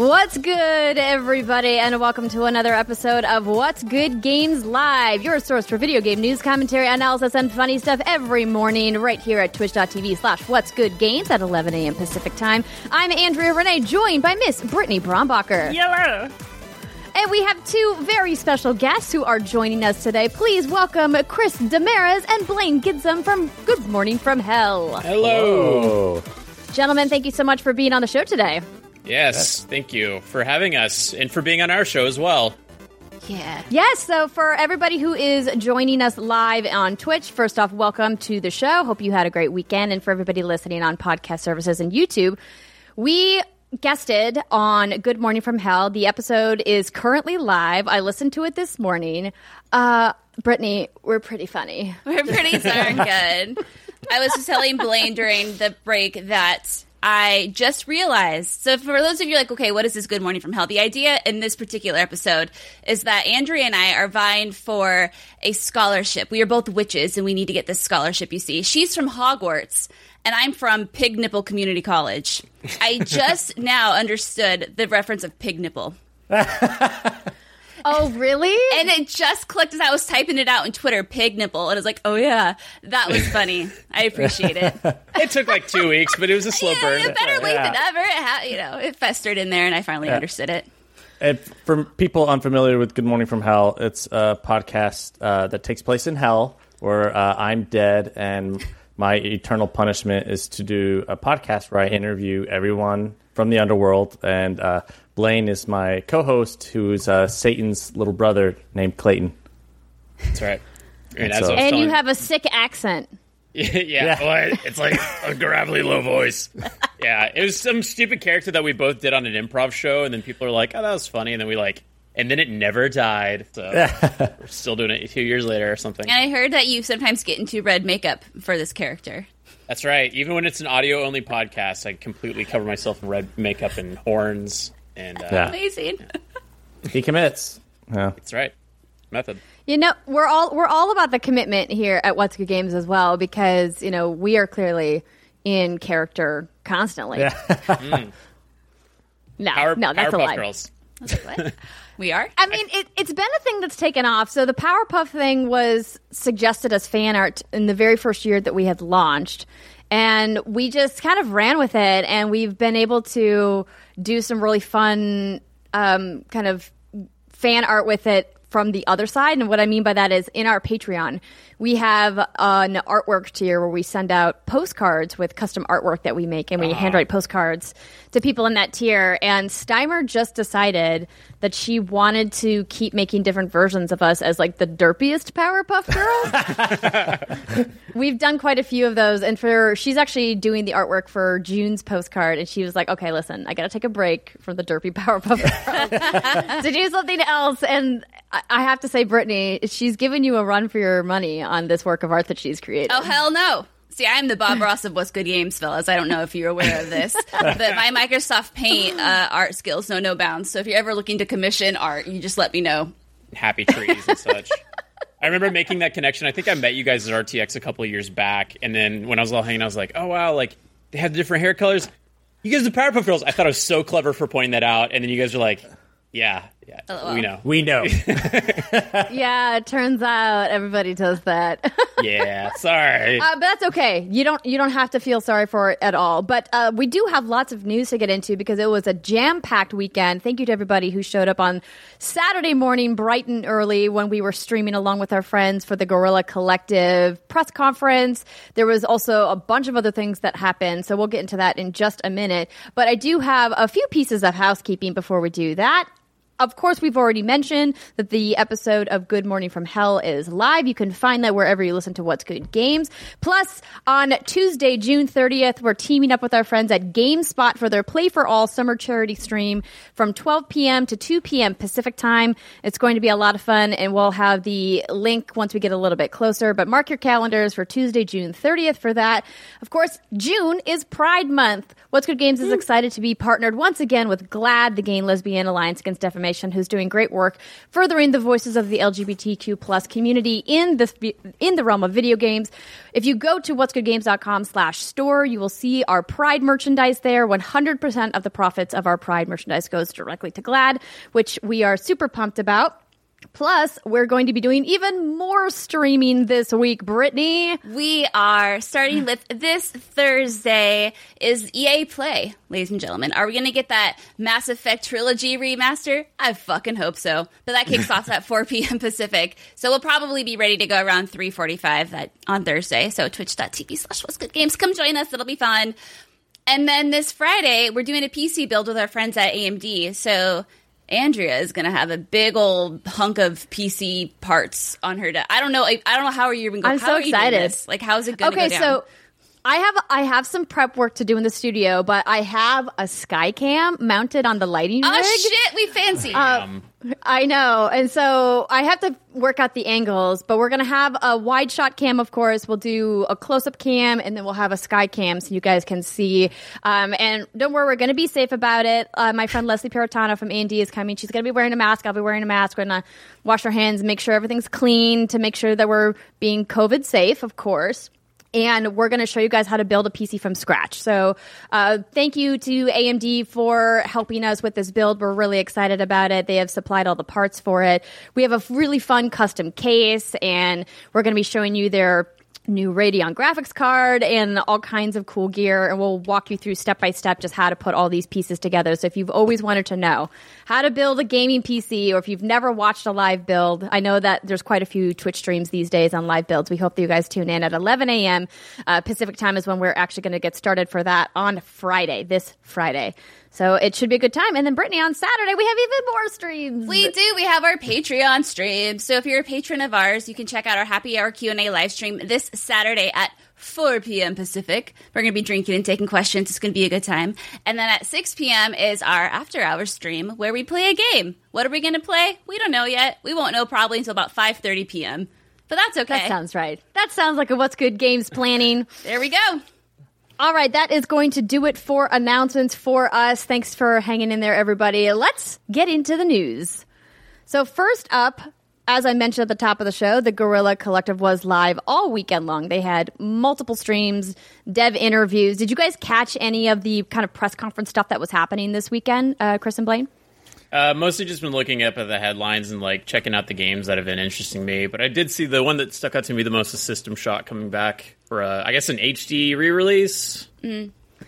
What's good, everybody, and welcome to another episode of What's Good Games Live, your source for video game news, commentary, analysis, and funny stuff every morning right here at twitch.tv slash What's Good Games at 11 a.m. Pacific time. I'm Andrea Renee, joined by Miss Brittany Brombacher. Yellow. And we have two very special guests who are joining us today. Please welcome Chris Demarais and Blaine Gibson from Good Morning from Hell. Hello. Gentlemen, thank you so much for being on the show today. Yes, thank you for having us and for being on our show as well. Yeah. Yes. So, for everybody who is joining us live on Twitch, first off, welcome to the show. Hope you had a great weekend. And for everybody listening on podcast services and YouTube, we guested on Good Morning from Hell. The episode is currently live. I listened to it this morning. Uh, Brittany, we're pretty funny. We're pretty darn good. I was just telling Blaine during the break that I just realized. So, for those of you like, okay, what is this Good Morning from Hell? The idea in this particular episode is that Andrea and I are vying for a scholarship. We are both witches, and we need to get this scholarship. You see, she's from Hogwarts, and I'm from Pig Nipple Community College. I just now understood the reference of pig nipple. Oh, really? And it just clicked as I was typing it out in Twitter, pig nipple. And I was like, oh, yeah, that was funny. I appreciate it. It took like two weeks, but it was a slow burn. yeah, burn. better late than ever. It ha- you know, it festered in there, and I finally understood it. And for people unfamiliar with Good Morning from Hell, it's a podcast uh, that takes place in hell where uh, I'm dead and my eternal punishment is to do a podcast where I interview everyone from the underworld. And uh, Blaine is my co host, who's uh, Satan's little brother named Clayton. That's right. And, so- as I was And you have a sick accent. yeah, Yeah. well, it's like a gravelly low voice. Yeah, it was some stupid character that we both did on an improv show, and then people are like, "Oh, that was funny," and then we like, and then it never died. So we're still doing it two years later or something. And I heard that you sometimes get into red makeup for this character. That's right. Even when it's an audio only podcast, I completely cover myself in red makeup and horns, and uh, Yeah. Amazing. He commits. Yeah. that's right. Method. You know, we're all we're all about the commitment here at What's Good Games as well because you know we are clearly in character constantly. Yeah. No, Power, no, that's a lie. Girls. We are? I mean, it, it's been a thing that's taken off. So the Powerpuff thing was suggested as fan art in the very first year that we had launched. And we just kind of ran with it. And we've been able to do some really fun um, kind of fan art with it from the other side. And what I mean by that is in our Patreon, we have an artwork tier where we send out postcards with custom artwork that we make and we handwrite postcards to people in that tier. And Steimer just decided that she wanted to keep making different versions of us as like the derpiest Powerpuff Girls. We've done quite a few of those, and for she's actually doing the artwork for June's postcard, and she was like, "Okay, listen, I got to take a break from the derpy Powerpuff Girls to do something else." And I- I have to say, Brittany, she's given you a run for your money on this work of art that she's created. Oh, hell no. See, I'm the Bob Ross of What's Good Games, fellas. I don't know if you're aware of this, but my Microsoft Paint uh, art skills know no bounds. So if you're ever looking to commission art, you just let me know. happy trees and such. I remember making that connection. I think I met you guys at RTX a couple of years back, and then when I was all hanging, I was like, "Oh wow, like they have different hair colors." You guys the Powerpuff Girls. I thought I was so clever for pointing that out, and then you guys were like, "Yeah, yeah, LOL. we know, We know. Yeah, it turns out everybody does that. yeah." Sorry. Uh, but that's okay. You don't you don't have to feel sorry for it at all. But uh, we do have lots of news to get into because it was a jam packed weekend. Thank you to everybody who showed up on Saturday morning, bright and early, when we were streaming along with our friends for the Guerrilla Collective press conference. There was also a bunch of other things that happened, so we'll get into that in just a minute. But I do have a few pieces of housekeeping before we do that. Of course, we've already mentioned that the episode of Good Morning from Hell is live. You can find that wherever you listen to What's Good Games. Plus, on Tuesday, June 30th, we're teaming up with our friends at GameSpot for their Play for All summer charity stream from 12 p.m. to 2 p.m. Pacific time. It's going to be a lot of fun, and we'll have the link once we get a little bit closer. But mark your calendars for Tuesday, June 30th for that. Of course, June is Pride Month. What's Good Games is mm. excited to be partnered once again with GLAAD, the Gay and Lesbian Alliance Against Defamation Who's doing great work furthering the voices of the LGBTQ plus community in the in the realm of video games. If you go to what'sgoodgames.com slash store, you will see our Pride merchandise there. 100% of the profits of our Pride merchandise goes directly to GLAAD, which we are super pumped about. Plus, we're going to be doing even more streaming this week, Brittany. We are starting with this Thursday is EA Play, ladies and gentlemen. Are we going to get that Mass Effect trilogy remaster? I fucking hope so. But that kicks off at 4 p.m. Pacific. So we'll probably be ready to go around 3:45 that on Thursday. So twitch.tv slash what's good games. Come join us. It'll be fun. And then this Friday, we're doing a PC build with our friends at AMD. So Andrea is going to have a big old hunk of PC parts on her. De- I don't know. I, I don't know how are you even. Go- I'm how so are you doing excited. this? Like, how's it going to Okay, go down? so I have I have some prep work to do in the studio, but I have a Skycam mounted on the lighting oh rig. shit, we fancy. Um, I know. And so I have to work out the angles, but we're going to have a wide shot cam, of course. We'll do a close up cam and then we'll have a sky cam so you guys can see. Um, and don't worry, we're going to be safe about it. Uh, my friend Leslie Peritano from AMD is coming. She's going to be wearing a mask. I'll be wearing a mask. We're going to wash our hands, make sure everything's clean to make sure that we're being COVID safe, of course and we're going to show you guys how to build a PC from scratch. So, uh, thank you to AMD for helping us with this build. We're really excited about it. They have supplied all the parts for it. We have a really fun custom case, and we're going to be showing you their new Radeon graphics card and all kinds of cool gear. And we'll walk you through step by step just how to put all these pieces together. So if you've always wanted to know how to build a gaming PC or if you've never watched a live build, I know that there's quite a few Twitch streams these days on live builds. We hope that you guys tune in at 11 a.m. Uh, Pacific time is when we're actually going to get started for that on Friday, this Friday. So it should be a good time. And then Brittany on Saturday, we have even more streams. We do. We have our Patreon stream. So if you're a patron of ours, you can check out our happy hour Q&A live stream this Saturday at 4 p.m. Pacific. We're going to be drinking and taking questions. It's going to be a good time. And then at 6 p.m. is our after hour stream where we play a game. What are we going to play? We don't know yet. We won't know probably until about 5:30 p.m. But that's okay. That sounds right. That sounds like a What's Good Games planning. there we go. All right, that is going to do it for announcements for us. Thanks for hanging in there, everybody. Let's get into the news. So, first up, as I mentioned at the top of the show, the Guerrilla Collective was live all weekend long. They had multiple streams, dev interviews. Did you guys catch any of the kind of press conference stuff that was happening this weekend, uh, Chris and Blaine? Uh, mostly just been looking up at the headlines and like checking out the games that have been interesting me. But I did see the one that stuck out to me the most is System Shock coming back for uh, I guess an HD re-release.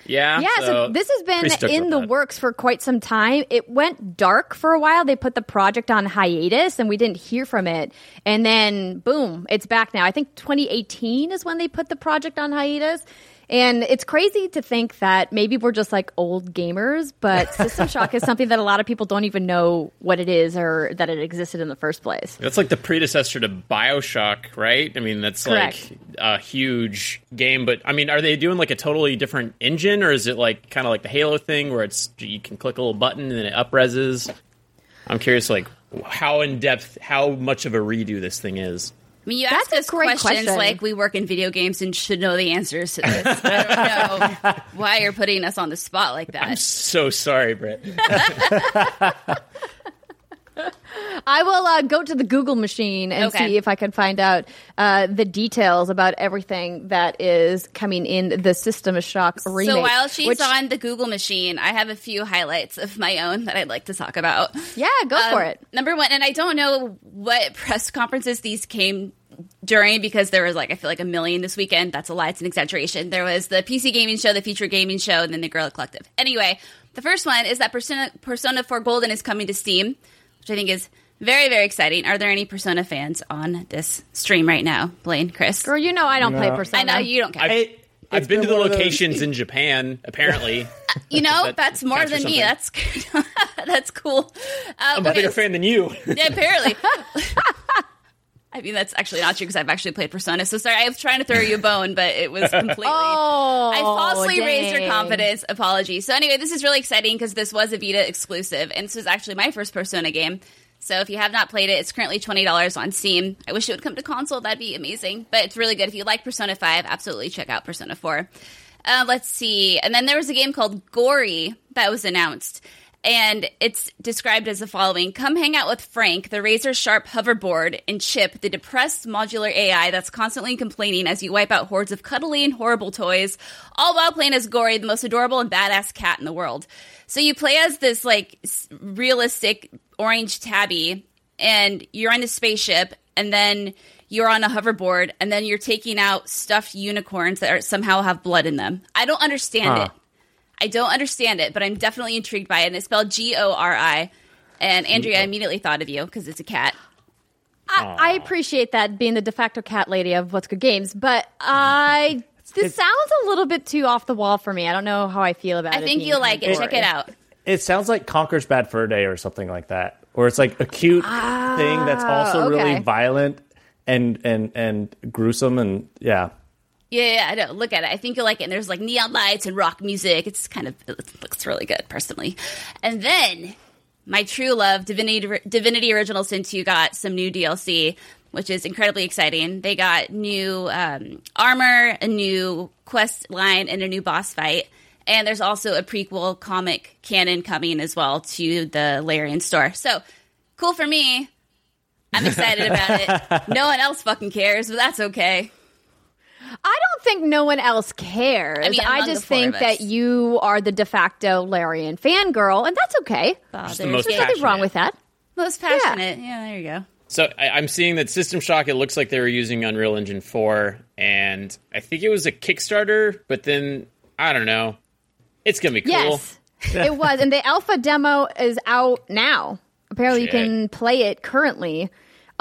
Yeah, Yeah, so, this has been in the that. works for quite some time. It went dark for a while. They put the project on hiatus and we didn't hear from it. And then boom, it's back now. I think 2018 is when they put the project on hiatus. And it's crazy to think that maybe we're just like old gamers, but System Shock is something that a lot of people don't even know what it is or that it existed in the first place. That's like the predecessor to Bioshock, right? I mean, that's Correct. like a huge game. But I mean, are they doing like a totally different engine, or is it like kind of like the Halo thing where it's you can click a little button and then it upreses? I'm curious, like how in depth, how much of a redo this thing is. I mean, you That's ask a us questions question. like we work in video games and should know the answers to this. I don't know why you're putting us on the spot like that. I'm so sorry, Britt. I will uh, go to the Google machine and Okay. see if I can find out uh, the details about everything that is coming in the System of Shock remake. So while she's which- on the Google machine, I have a few highlights of my own that I'd like to talk about. yeah, go Um, for it. Number one, and I don't know what press conferences these came during because there was like I feel like a million this weekend. That's a lie. It's an exaggeration. There was the PC gaming show, the Future Gaming show, and then the Guerrilla Collective. Anyway, the first one is that Persona Persona 4 Golden is coming to Steam, which I think is very very exciting. Are there any Persona fans on this stream right now? Blaine, Chris, Girl, you know I don't play Persona. I know you don't care. I've, It- I've it's been, to the one of those- locations in Japan, apparently. you know that that's more than me. That's that's cool. Uh, I'm a bigger fan than you. Yeah, apparently. I mean, that's actually not true because I've actually played Persona. So sorry, I was trying to throw you a bone, but it was completely. Oh, I falsely raised your confidence. Apologies. So anyway, this is really exciting because this was a Vita exclusive, and this was actually my first Persona game. So if you have not played it, it's currently twenty dollars on Steam. I wish it would come to console; that'd be amazing. But it's really good. If you like Persona Five, absolutely check out Persona Four. Uh, let's see, and then there was a game called Gori that was announced. And it's described as the following Come hang out with Frank, the razor sharp hoverboard, and Chip, the depressed modular AI that's constantly complaining as you wipe out hordes of cuddly and horrible toys, all while playing as Gori, the most adorable and badass cat in the world. So you play as this like s- realistic orange tabby, and you're on a spaceship, and then you're on a hoverboard, and then you're taking out stuffed unicorns that are, somehow have blood in them. I don't understand Huh. it. I don't understand it, but I'm definitely intrigued by it. And it's spelled G O R I. And Andrea, I immediately thought of you because it's a cat. I, I appreciate that being the de facto cat lady of What's Good Games, but I this it's- sounds a little bit too off the wall for me. I don't know how I feel about it. I think you'll like it. gori. Check it out. It sounds like Conker's Bad Fur Day or something like that, or it's like a cute thing that's also really Ah, violent and and and gruesome and yeah. Yeah, yeah, I know. Look at it. I think you'll like it. And there's like neon lights and rock music. It's kind of it looks really good, personally. And then my true love, Divinity Divinity Original Sin 2 got some new DLC, which is incredibly exciting. They got new um, armor, a new quest line, and a new boss fight. And there's also a prequel comic canon coming as well to the Larian store. So cool for me. I'm excited about it. No one else fucking cares, but that's okay. I don't think no one else cares. I mean, I just think that you are the de facto Larian fangirl, and that's okay. Bothers the most me. There's nothing wrong with that. Most passionate. Yeah. there you go. So I, I'm seeing that System Shock. It looks like they were using Unreal Engine 4, and I think it was a Kickstarter. But then I don't know. It's gonna be cool. Yes, it was, and the alpha demo is out now. Apparently, Shit. you can play it currently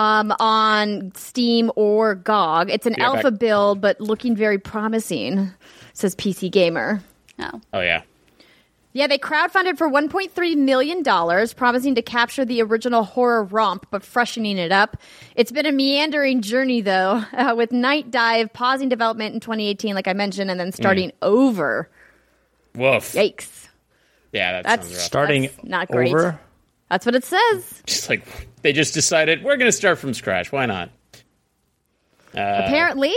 um, on Steam or GOG. It's an Yeah, alpha back- build, but looking very promising. Says PC Gamer. Oh. Oh yeah. Yeah, they crowdfunded for $1.3 million, promising to capture the original horror romp, but freshening it up. It's been a meandering journey, though, uh, with Nightdive pausing development in 2018, like I mentioned, and then starting over. Woof. Yikes. Yeah, that That's- rough. Starting That's not great. over. That's what it says. Just like they just decided we're gonna start from scratch. Why not? Apparently.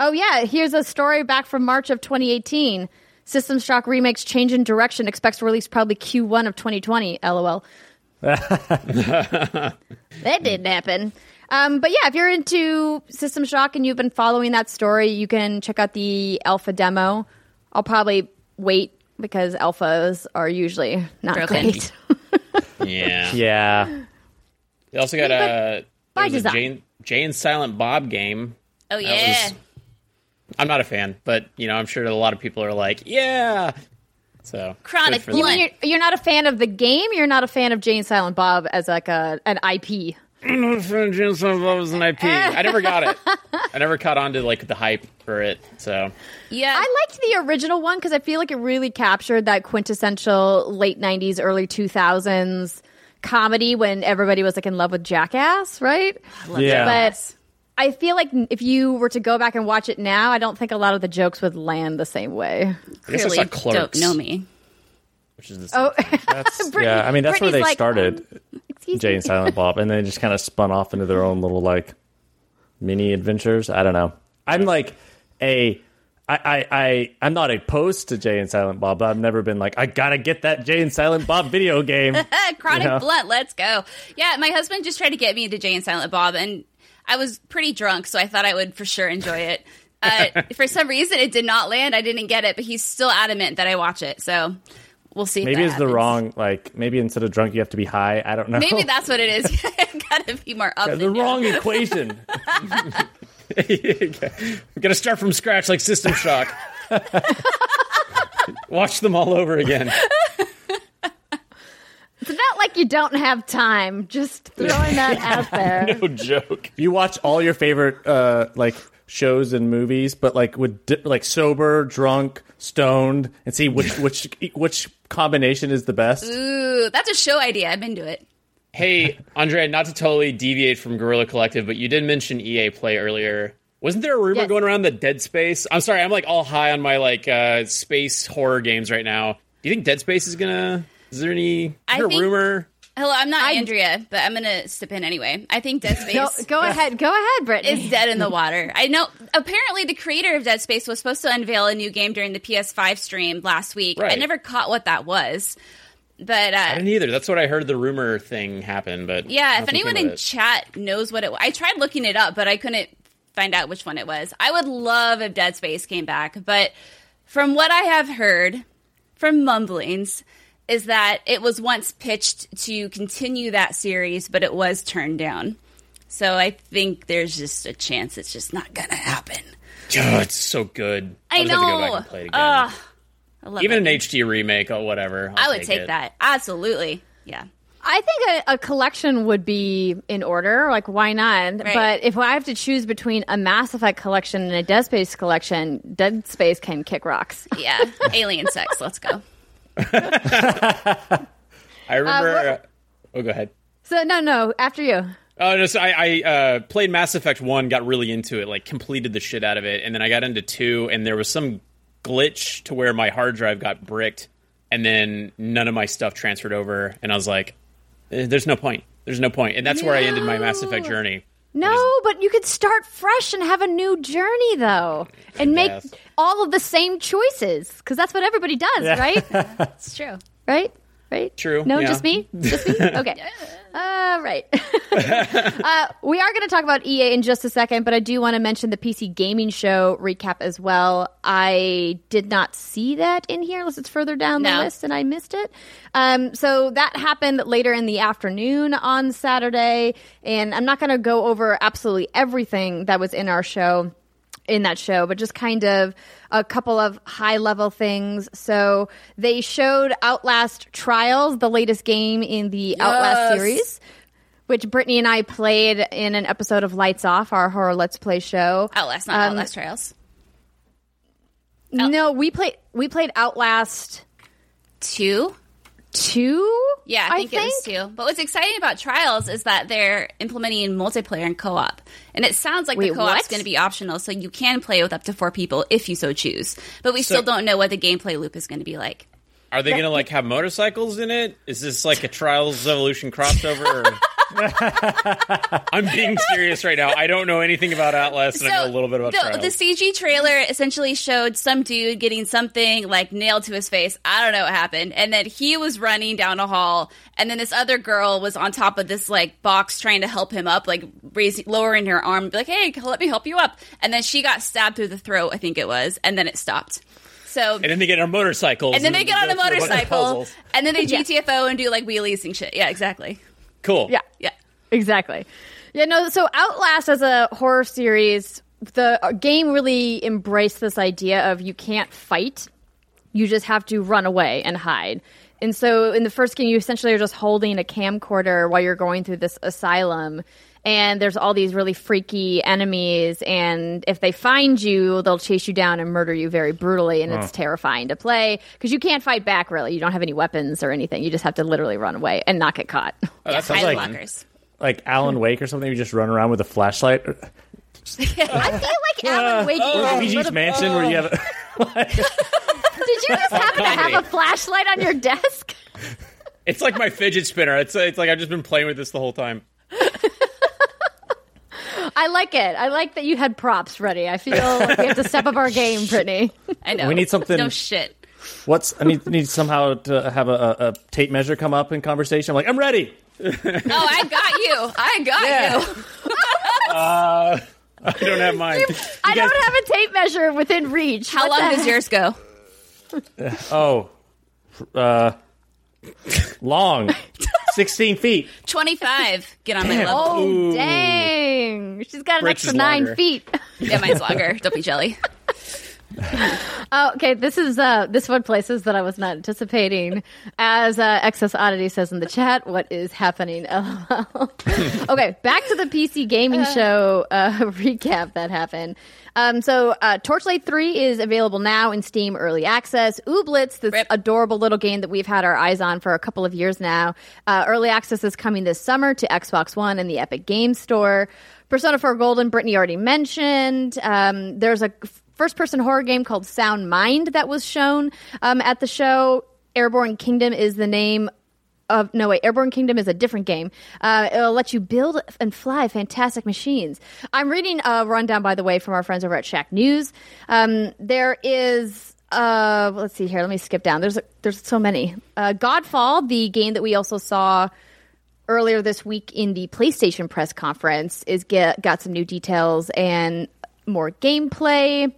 Oh, yeah. Here's a story back from March of 2018. System Shock Remakes change in direction. Expects to release probably Q1 of 2020. LOL. that didn't happen. Um, but yeah, if you're into System Shock and you've been following that story, you can check out the alpha demo. I'll probably wait because alphas are usually not Broken. great. Yeah. Yeah. They also got a, by uh, there was a design. Jay and, Jane Silent Bob game. Oh That yeah. was- I'm not a fan, but you know, I'm sure a lot of people are like, yeah. So Chronic good for You mean you're, you're not a fan of the game? You're not a fan of Jay and Silent Bob as like a an IP? I'm not a fan of Jay and Silent Bob as an IP. I never got it. I never caught on to like the hype for it. So yeah. I liked the original one because I feel like it really captured that quintessential late '90s, early 2000s comedy when everybody was like in love with Jackass, right? Yeah. But I feel like if you were to go back and watch it now, I don't think a lot of the jokes would land the same way. I guess I clearly saw don't know me. which is the same Oh, thing. That's, Brittany- yeah, I mean that's where they like, started um, excuse Jay me. and Silent Bob, and then just kind of spun off into their own little like mini adventures. I don't know. I'm like a. I, I, I, I'm not opposed to Jay and Silent Bob, but I've never been like, I gotta get that Jay and Silent Bob video game. Chronic Yeah. Blunt, let's go. Yeah, my husband just tried to get me into Jay and Silent Bob, and I was pretty drunk, so I thought I would for sure enjoy it. Uh, for some reason, it did not land. I didn't get it, but he's still adamant that I watch it. So we'll see. Maybe that it's the wrong, like, maybe instead of drunk, you have to be high. I don't know. Maybe that's what it is. Gotta be more up. the than down. wrong equation. We're gonna start from scratch like System Shock. Watch them all over again. It's not like you don't have time. Just throwing that out there. No joke. you watch all your favorite uh like shows and movies but like with di- like sober drunk stoned and see which which which combination is the best Ooh, that's a show idea. I'm into it. Hey, Andre, not to totally deviate from Guerrilla Collective, but you did mention EA Play earlier. Wasn't there a rumor Yes. going around that Dead Space? I'm sorry, I'm like all high on my like uh space horror games right now. Do you think Dead Space is gonna? Is there any is there a think- rumor? Hello, I'm not Andrea, but I'm gonna step in anyway. I think Dead Go, Space go ahead. Go ahead, Brittany. is dead in the water. I know. Apparently, the creator of Dead Space was supposed to unveil a new game during the PS5 stream last week. I never caught what that was. But uh, I didn't either. That's what I heard. The rumor thing happened, but yeah, if anyone in it. chat knows what it was, I tried looking it up, but I couldn't find out which one it was. I would love if Dead Space came back, but from what I have heard from mumblings, is that it was once pitched to continue that series, but it was turned down. So I think there's just a chance it's just not gonna happen. Oh, it's so good. I I'll just have to go know. back and play it again. Ugh. I love Even it. an HD remake or whatever. I'll I would take it. that. Absolutely. Yeah. I think a, a collection would be in order. Like, why not? Right. But if I have to choose between a Mass Effect collection and a Dead Space collection, Dead Space can kick rocks. Yeah. Alien sex. Let's go. I remember. what- Uh, oh, go ahead. So, no, no, after you. Oh no! So I, I uh, played Mass Effect One, got really into it, like completed the shit out of it, and then I got into two, and there was some glitch to where my hard drive got bricked, and then none of my stuff transferred over, and I was like, eh, "There's no point. There's no point," and that's where I ended my Mass Effect journey. No, but you could start fresh and have a new journey, though, and make all of the same choices because that's what everybody does, right? It's true. right? Right? True, No, yeah. just me? Just me? Okay. Uh, right. uh, we are going to talk about EA in just a second, but I do want to mention the PC Gaming Show recap as well. I did not see that in here unless it's further down the list and I missed it. Um, so that happened later in the afternoon on Saturday, and I'm not going to go over absolutely everything that was in our show in that show, but just kind of a couple of high level things. So they showed Outlast Trials, the latest game in the Outlast series, which Brittany and I played in an episode of Lights Off, our horror let's play show. Outlast, not Um, Outlast Trials. No, we played we played Outlast Two? Two. Yeah, I think, it was two. But what's exciting about Trials is that they're implementing multiplayer and co-op. And it sounds like Wait, the co-op is going to be optional, so you can play with up to four people if you so choose. But we So- still don't know what the gameplay loop is going to be like. Are they gonna like have motorcycles in it? Is this like a Trials Evolution crossover? Or... I'm being serious right now. I don't know anything about Outlast, and I know a little bit about the, Trials. the CG trailer essentially showed some dude getting something like nailed to his face. I don't know what happened, and then he was running down a hall, and then this other girl was on top of this like box trying to help him up, like raising, lowering her arm, be like, "Hey, let me help you up," and then she got stabbed through the throat, I think it was, and then it stopped. So and then they get on motorcycles, and then they get on a go through bunch of motorcycle, and then they GTFO and do like wheelies and shit. Yeah, exactly. Cool. Yeah. Yeah. Exactly. Yeah, no, so Outlast as a horror series, the uh, game really embraced this idea of you can't fight, you just have to run away and hide. And so in the first game, you essentially are just holding a camcorder while you're going through this asylum. And there's all these really freaky enemies, and if they find you, they'll chase you down and murder you very brutally, and it's terrifying to play because you can't fight back. Really, you don't have any weapons or anything. You just have to literally run away and not get caught. Oh, that sounds like blockers. Like Alan Wake or something, you just run around with a flashlight. I feel like Alan Wake. is a Luigi's little- Mansion, where you have. A, Did you just happen to have a flashlight on your desk? It's like my fidget spinner. It's it's like I've just been playing with this the whole time. I like it. I like that you had props ready. I feel like we have to step up our game, Brittany. I know. We need something- No shit. what's I need need somehow to have a, a, a tape measure come up in conversation. I'm like, I'm ready. Oh, I got you. I got Yeah. you. I don't have mine. I guys- don't have a tape measure within reach. How What long does heck? yours go? Oh, uh, long, sixteen feet. 25. Get on my level. Oh, dang. She's got an Brett's extra nine feet. Yeah, mine's longer. Don't be jelly. Oh, okay, this is uh this one places that I was not anticipating. As uh, Excess Oddity says in the chat, what is happening? LOL. okay, back to the PC gaming show uh, recap that happened. Um, so uh, Torchlight 3 is available now in Steam Early Access. Ooblets, this Rip. adorable little game that we've had our eyes on for a couple of years now. Uh, early Access is coming this summer to Xbox One and the Epic Game Store. Persona 4 Golden, Brittany already mentioned. Um, there's a first person horror game called Sound Mind that was shown um, at the show. Airborne Kingdom is the name of no wait airborne kingdom is a different game uh, it'll let you build and fly fantastic machines i'm reading a rundown by the way from our friends over at Shacknews um, there is uh, let's see here. Let me skip down. There's there's so many. Uh, Godfall, the game that we also saw earlier this week in the PlayStation press conference, is get got some new details and more gameplay.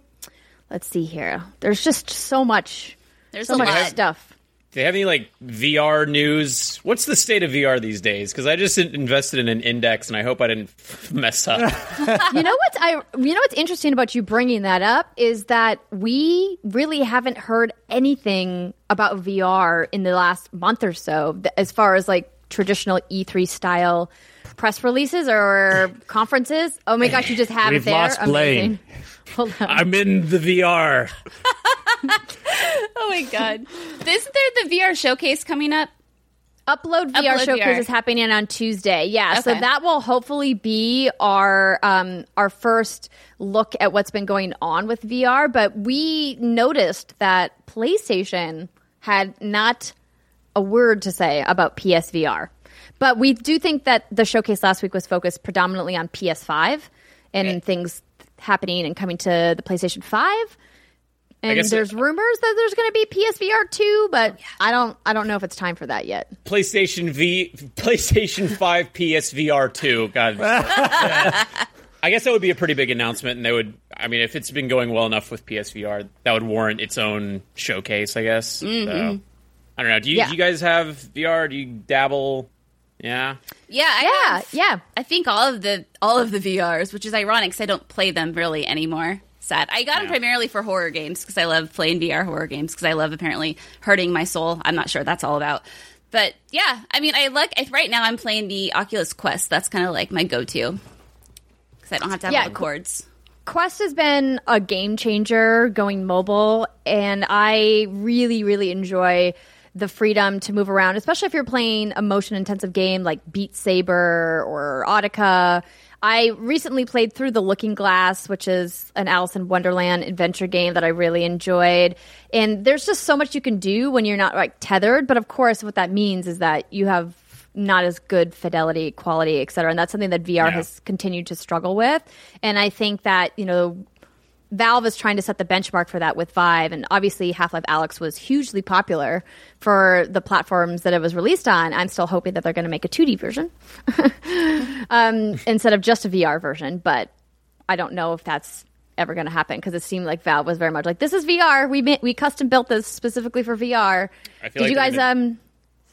Let's see here. There's just so much. There's so much lot. stuff. Do they have any like VR news? What's the state of VR these days? Because I just invested in an index, and I hope I didn't mess up. you know what's I you know what's interesting about you bringing that up is that we really haven't heard anything about VR in the last month or so as far as like traditional E3 style press releases or conferences. Oh my gosh, you just have We've it there. lost Blaine. Amazing. Hold on. I'm in the VR. Oh my god! Isn't there the VR showcase coming up? Upload VR Upload showcase VR. is happening on Tuesday. Yeah, so that will hopefully be our um, our first look at what's been going on with VR. But we noticed that PlayStation had not a word to say about PSVR. But we do think that the showcase last week was focused predominantly on PS5 and Okay. things happening and coming to the PlayStation 5. And there's rumors that there's going to be PSVR 2, but oh, I don't I don't know if it's time for that yet. PlayStation V, PlayStation 5 PSVR 2. God. I guess that would be a pretty big announcement, and they would. I mean, if it's been going well enough with PSVR, that would warrant its own showcase, I guess. Mm-hmm. So, I don't know. Do you, Yeah. do you guys have VR? Do you dabble? Yeah. Yeah, I Yeah, have- yeah. I think all of the all of the VRs, which is ironic because I don't play them really anymore. Sad. I got them Yeah. primarily for horror games because I love playing VR horror games because I love apparently hurting my soul. I'm not sure what that's all about, but yeah, I mean, I like I, right now I'm playing the Oculus Quest. That's kind of like my go-to because I don't have to have Yeah, all the cords. Quest has been a game changer going mobile, and I really, really enjoy the freedom to move around, especially if you're playing a motion intensive game like Beat Saber or Audica. I recently played through The Looking Glass, which is an Alice in Wonderland adventure game that I really enjoyed. And there's just so much you can do when you're not like tethered. But of course, what that means is that you have not as good fidelity, quality, et cetera. And that's something that VR Yeah. has continued to struggle with. And I think that, you know, Valve is trying to set the benchmark for that with Vive, and obviously Half Life Alyx was hugely popular for the platforms that it was released on. I'm still hoping that they're going to make a 2D version um, instead of just a VR version, but I don't know if that's ever going to happen because it seemed like Valve was very much like, "This is VR. We ma- we custom built this specifically for VR." I Did like you guys gonna- um?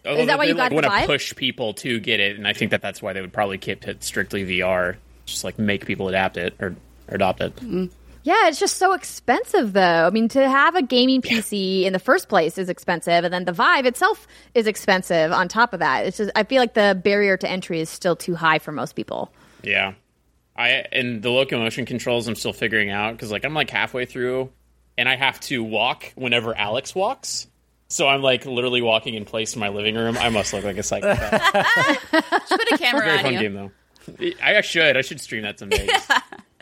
Although that why they, you got like, the want to push people to get it, and I think that that's why they would probably keep it strictly VR, just like make people adapt it or, or adopt it. Yeah, it's just so expensive, though. I mean, to have a gaming PC in the first place is expensive, and then the Vive itself is expensive on top of that. It's just, I feel like the barrier to entry is still too high for most people. Yeah, I and the locomotion controls I'm still figuring out because like I'm like halfway through, and I have to walk whenever Alyx walks. So I'm like literally walking in place in my living room. I must look like a psychopath. Put a camera Very on fun you. game though. I should. I should stream that someday.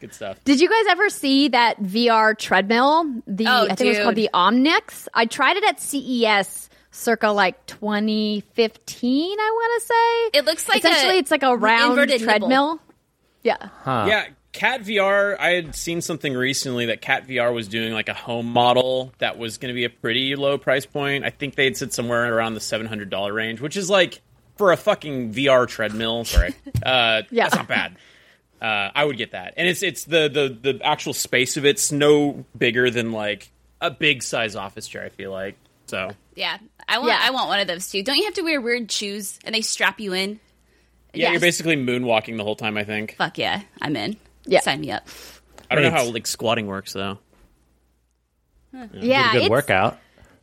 Good stuff. Did you guys ever see that VR treadmill? The Oh, I think it was called the Omnix. I tried it at CES circa like 2015. I want to say It looks like essentially a it's like a round inverted nibble. treadmill. Yeah. Yeah, KAT VR. I had seen something recently that KAT VR was doing like a home model that was going to be a pretty low price point. I think they'd said somewhere around the seven hundred dollar range, which is like for a fucking VR treadmill. Sorry, uh, Yeah. that's not bad. Uh, I would get that, and it's it's the, the the actual space of it's no bigger than like a big size office chair. I feel like so. Yeah, I want. Yeah. I want one of those too. Don't you have to wear weird shoes and they strap you in? Yeah, Yes. you're basically moonwalking the whole time. I think. Fuck yeah, I'm in. Yeah. sign me up. I don't know how like squatting works though. Yeah. Good it's- workout.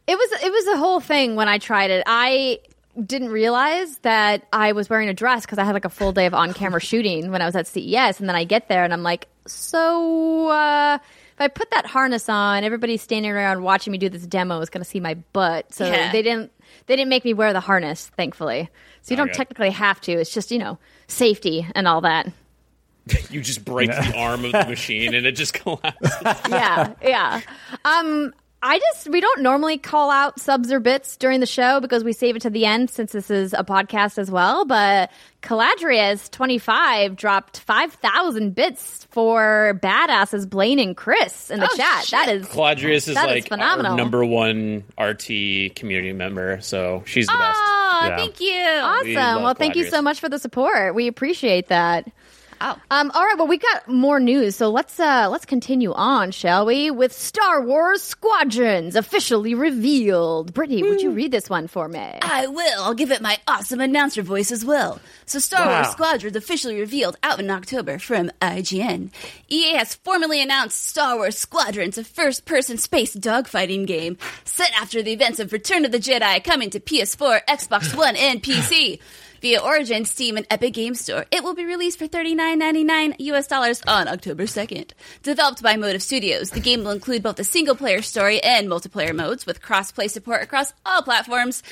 It was it was a whole thing when I tried it. I didn't realize that I was wearing a dress because I had like a full day of on camera shooting when I was at CES, and then I get there and I'm like, so uh, if I put that harness on, everybody standing around watching me do this demo is going to see my butt. So Yeah. they didn't they didn't make me wear the harness, thankfully. So you don't Okay. technically have to. It's just you know safety and all that. You just break the arm of the machine and it just collapses. yeah, yeah. Um, I just we don't normally call out subs or bits during the show because we save it to the end since this is a podcast as well. But Caladrius twenty five dropped five thousand bits for badasses Blaine and Chris in the Oh, chat. shit. That is Caladrius is That is like phenomenal. our number one RT community member, so she's the best. Oh, Yeah. thank you. awesome. love Well, thank you so much for the support. We appreciate that. Oh. Um, all right, well, we got more news, so let's uh, let's continue on, shall we? With Star Wars Squadrons officially revealed. Brittany, would you read this one for me? I will. I'll give it my awesome announcer voice as well. So, Star Wow. Wars Squadrons officially revealed out in October from IGN. EA has formally announced Star Wars Squadrons, a first-person space dogfighting game set after the events of Return of the Jedi, coming to PS4, Xbox One, and PC. Via Origin, Steam, and Epic Games Store, it will be released for $39.99 US dollars on October 2nd. Developed by Motive Studios, the game will include both a single-player story and multiplayer modes with cross-play support across all platforms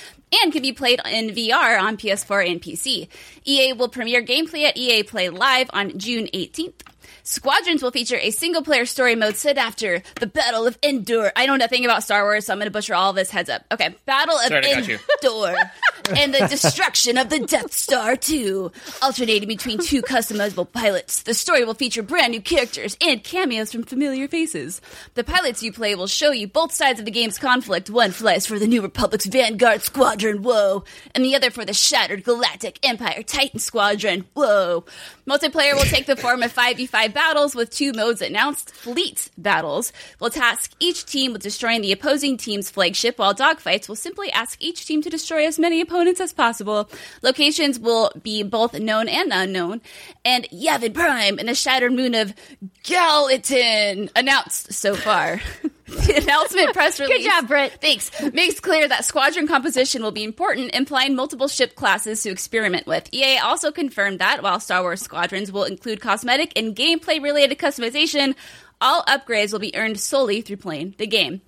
and can be played in VR on PS4 and PC. EA will premiere gameplay at EA Play Live on June 18th. Squadrons will feature a single player story mode set after the Battle of Endor. I know nothing about Star Wars, so I'm going to butcher all this. Heads up. Okay. Battle of Sorry, I got you. Endor and the destruction of the Death Star 2. Alternating between two customizable pilots, the story will feature brand new characters and cameos from familiar faces. The pilots you play will show you both sides of the game's conflict. One flies for the New Republic's Vanguard Squadron, whoa, and the other for the Shattered Galactic Empire Titan Squadron, whoa. Multiplayer will take the form of 5v5 battles with two modes announced. Fleet battles will task each team with destroying the opposing team's flagship, while dogfights will simply ask each team to destroy as many opponents as possible. Locations will be both known and unknown. And Yavin Prime and the shattered moon of Galitan announced so far. the announcement press release. Good job, Britt. Thanks. Makes clear that squadron composition will be important, implying multiple ship classes to experiment with. EA also confirmed that while Star Wars Squadrons will include cosmetic and gameplay related customization, all upgrades will be earned solely through playing the game.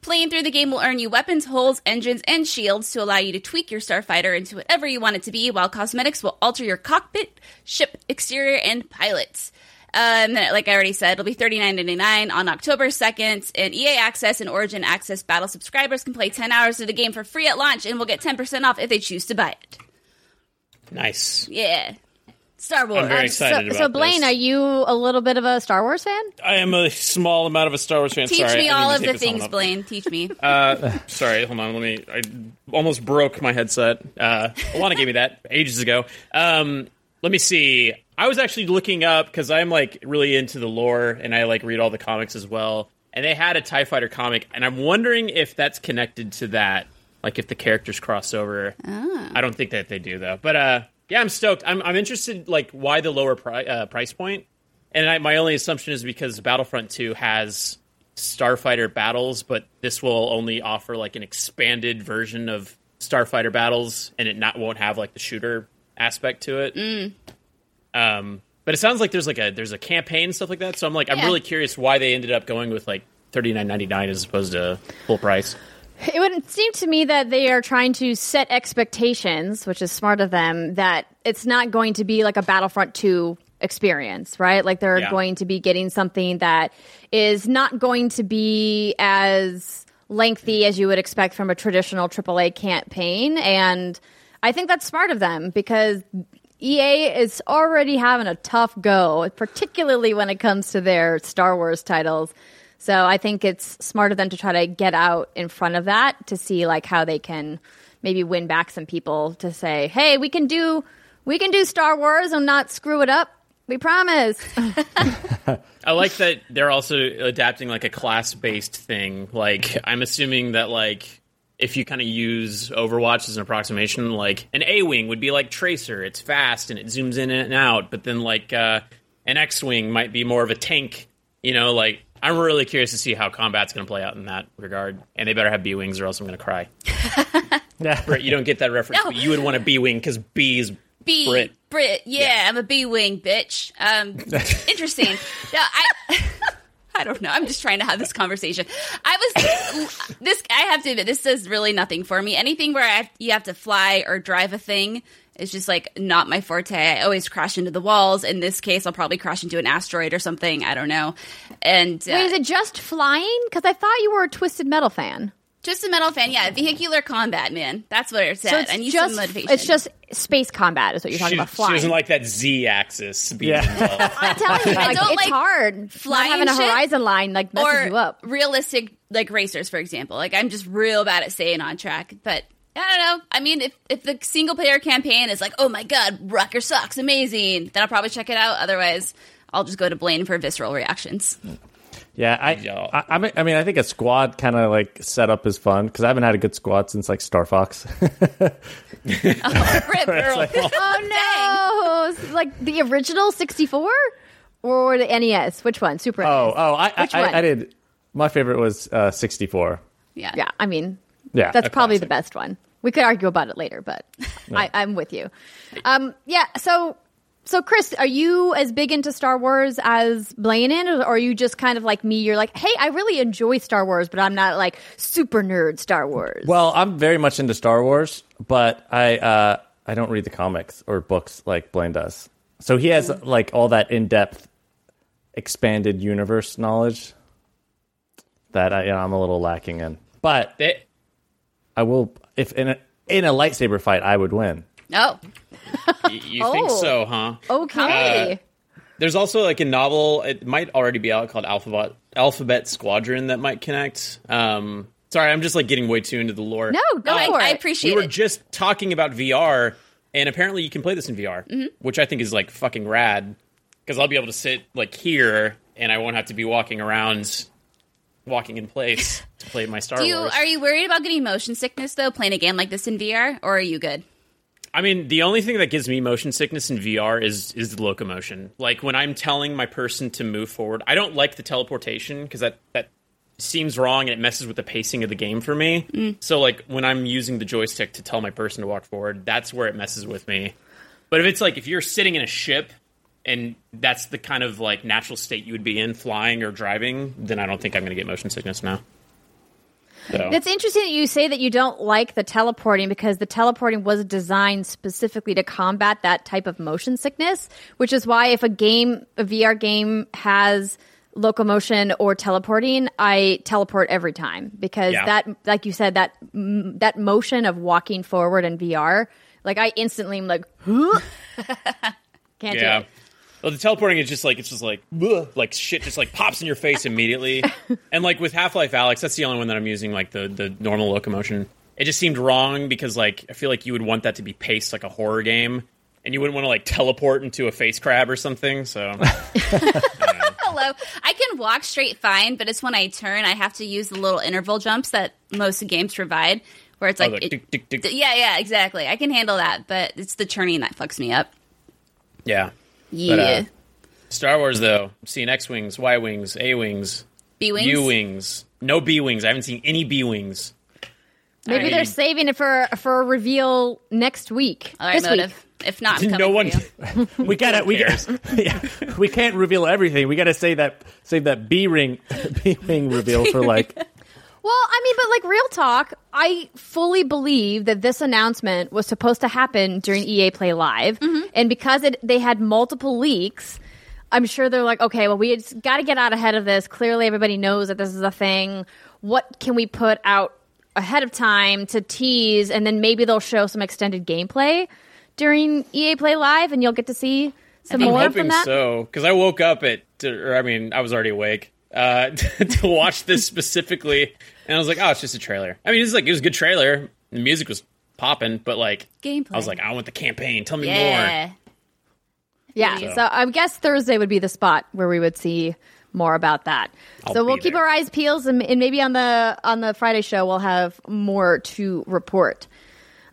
Playing through the game will earn you weapons, hulls, engines, and shields to allow you to tweak your starfighter into whatever you want it to be, while cosmetics will alter your cockpit, ship exterior, and pilots. Um, like I already said, it'll be thirty nine ninety nine on October second. And EA Access and Origin Access Battle subscribers can play ten hours of the game for free at launch, and will get ten percent off if they choose to buy it. Nice. Yeah, Star Wars. I'm very so, excited about so Blaine, this. are you a little bit of a Star Wars fan? I am a small amount of a Star Wars fan. Teach Sorry, me all of the take this all things. Blaine. Teach me. Uh, sorry, hold on. Let me. I almost broke my headset. Uh, Alana gave me that ages ago. Um, let me see. I was actually looking up because I'm like really into the lore and I like read all the comics as well. And they had a Tie Fighter comic, and I'm wondering if that's connected to that. Like if the characters cross over. I don't think that they do though. But uh, yeah, I'm stoked. I'm I'm interested. Like why the lower pri- uh, price point? And I, my only assumption is because Battlefront 2 has Starfighter battles, but this will only offer like an expanded version of Starfighter battles, and it not won't have like the shooter aspect to it. Um, but it sounds like there's like a there's a campaign and stuff like that. So I'm like I'm really curious why they ended up going with like thirty nine ninety nine as opposed to full price. It would seem to me that they are trying to set expectations, which is smart of them, that it's not going to be like a Battlefront 2 experience, right? Like they're Yeah. going to be getting something that is not going to be as lengthy as you would expect from a traditional AAA campaign. And I think that's smart of them because EA is already having a tough go, particularly when it comes to their Star Wars titles. So I think it's smart of them to try to get out in front of that to see like how they can maybe win back some people to say, "Hey, we can do we can do Star Wars and not screw it up. We promise." I like that they're also adapting like a class based thing. Like I'm assuming that like if you kind of use Overwatch as an approximation, like an A wing would be like Tracer. It's fast and it zooms in and out. But then like uh, an X wing might be more of a tank. You know, like I'm really curious to see how combat's going to play out in that regard. And they better have B wings or else I'm going to cry. Yeah. Britt, you don't get that reference, No. but you would want a B wing because B is B Brit. Brit. Yeah, I'm a B wing bitch. Um, interesting. No, I. I don't know. I'm just trying to have this conversation. I was this. I have to admit, this does really nothing for me. Anything where I have, you have to fly or drive a thing It's just like not my forte. I always crash into the walls. In this case, I'll probably crash into an asteroid or something. I don't know. And uh, Wait, is it just flying? Because I thought you were a Twisted Metal fan. Just a metal fan. Yeah, vehicular combat, man. That's what it said. So it's I need just some motivation. it's just space combat is what you're talking She, about she flying. doesn't like that Z axis. Yeah. I'm telling you, I like, don't it's like hard. flying Not having a shit horizon line like messes or you up. realistic like racers, for example. Like I'm just real bad at staying on track. But I don't know. I mean, if if the single player campaign is like, oh my god, Rucker sucks, amazing, then I'll probably check it out. Otherwise, I'll just go to Blaine for visceral reactions. Mm. Yeah, I, Yeah. I, I mean, I mean, I think a squad kind of like setup is fun because I haven't had a good squad since like Star Fox. Rip, girl. Oh no! Like the original 64 or the NES? Which one? Super oh, NES. oh, I, Which I, one? I, did. My favorite was uh, 64. Yeah. Yeah, I mean, Yeah, that's probably classic. the best one. We could argue about it later, but I, I'm with you. Um, yeah. So, so Chris, are you as big into Star Wars as Blaine is, or are you just kind of like me? You're like, hey, I really enjoy Star Wars, but I'm not like super nerd Star Wars. Well, I'm very much into Star Wars, but I uh, I don't read the comics or books like Blaine does. So he has like all that in depth, expanded universe knowledge that I, you know, I'm a little lacking in. But They- I will if in a in a lightsaber fight I would win. Oh, y- you think Oh. so, huh? okay. There's also like a novel. It might already be out called Alphabet Alphabet Squadron that might connect. Um, sorry, I'm just like getting way too into the lore. no, go no, I, for I it. appreciate we were it. just talking about VR, and apparently you can play this in VR, Mm-hmm. which I think is like fucking rad. Because I'll be able to sit like here, and I won't have to be walking around, walking in place to play my Star Do you Wars. are you worried about getting motion sickness though, playing a game like this in VR, or are you good? I mean, the only thing that gives me motion sickness in VR is is the locomotion. Like when I'm telling my person to move forward, I don't like the teleportation because that that seems wrong and it messes with the pacing of the game for me. Mm. So like when I'm using the joystick to tell my person to walk forward, that's where it messes with me. But if it's like if you're sitting in a ship and that's the kind of like natural state you would be in flying or driving, then I don't think I'm going to get motion sickness now. So. It's interesting that you say that you don't like the teleporting because the teleporting was designed specifically to combat that type of motion sickness, which is why if a game, a VR game has locomotion or teleporting, I teleport every time because Yeah. that, like you said, that that motion of walking forward in VR, like I instantly am like, huh? can't do it. Well, the teleporting is just like it's just like "Ugh," like shit just like pops in your face immediately. and like with Half Life Alyx, that's the only one that I'm using like the the normal locomotion. It just seemed wrong because like I feel like you would want that to be paced like a horror game, and you wouldn't want to like teleport into a face crab or something. So Hello. I can walk straight fine, but it's when I turn, I have to use the little interval jumps that most games provide, where it's Oh, like, the it- tick, tick, tick. yeah, yeah, exactly. I can handle that, but it's the turning that fucks me up. yeah. Yeah, uh, Star Wars though, I'm seeing X wings, Y wings, A wings, B wings. U wings, no B wings. I haven't seen any B wings. Maybe I- they're saving it for for a reveal next week. All right, this motive. week. If not, I'm coming no for one. you. We gotta we cares? yeah, we can't reveal everything. We gotta say that save that B ring B ring reveal for like Well, I mean, but like real talk, I fully believe that this announcement was supposed to happen during EA Play Live, and because it, they had multiple leaks, I'm sure they're like, okay, well, we got to get out ahead of this. Clearly, everybody knows that this is a thing. What can we put out ahead of time to tease, and then maybe they'll show some extended gameplay during EA Play Live, and you'll get to see some I'm more hoping from that. so because I woke up at, or I mean, I was already awake uh, to watch this specifically, and I was like, oh, it's just a trailer. I mean, it's like it was a good trailer. The music was popping, but like Gameplay. I was like, I want the campaign. Tell me more. Yeah. Yeah, So- so I guess Thursday would be the spot where we would see more about that. I'll so we'll keep there. our eyes peeled, and, and maybe on the on the Friday show we'll have more to report.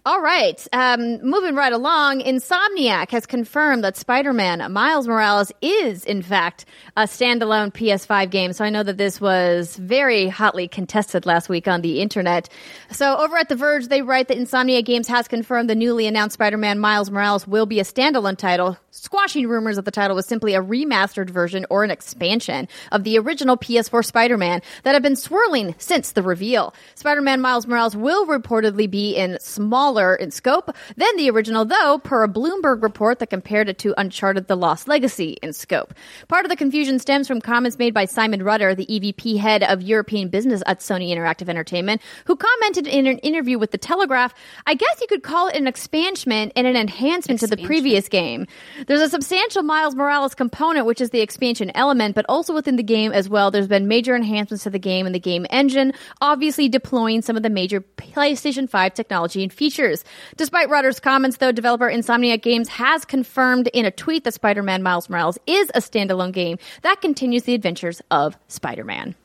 All right, um, moving right along. Insomniac has confirmed that Spider-Man Miles Morales is, in fact, a standalone PS5 game. So I know that this was very hotly contested last week on the internet. So over at The Verge, they write that Insomniac Games has confirmed the newly announced Spider-Man Miles Morales will be a standalone title squashing rumors that the title was simply a remastered version or an expansion of the original PS4 Spider-Man that had been swirling since the reveal. Spider-Man Miles Morales will reportedly be in smaller in scope than the original, though, per a Bloomberg report that compared it to Uncharted The Lost Legacy in scope. Part of the confusion stems from comments made by Simon Rutter, the EVP head of European business at Sony Interactive Entertainment, who commented in an interview with The Telegraph, I guess you could call it an expansion and an enhancement to the previous game. There's a substantial Miles Morales component, which is the expansion element, but also within the game as well, there's been major enhancements to the game and the game engine, obviously deploying some of the major PlayStation 5 technology and features. Despite Rutter's comments, though, developer Insomniac Games has confirmed in a tweet that Spider-Man Miles Morales is a standalone game that continues the adventures of Spider-Man.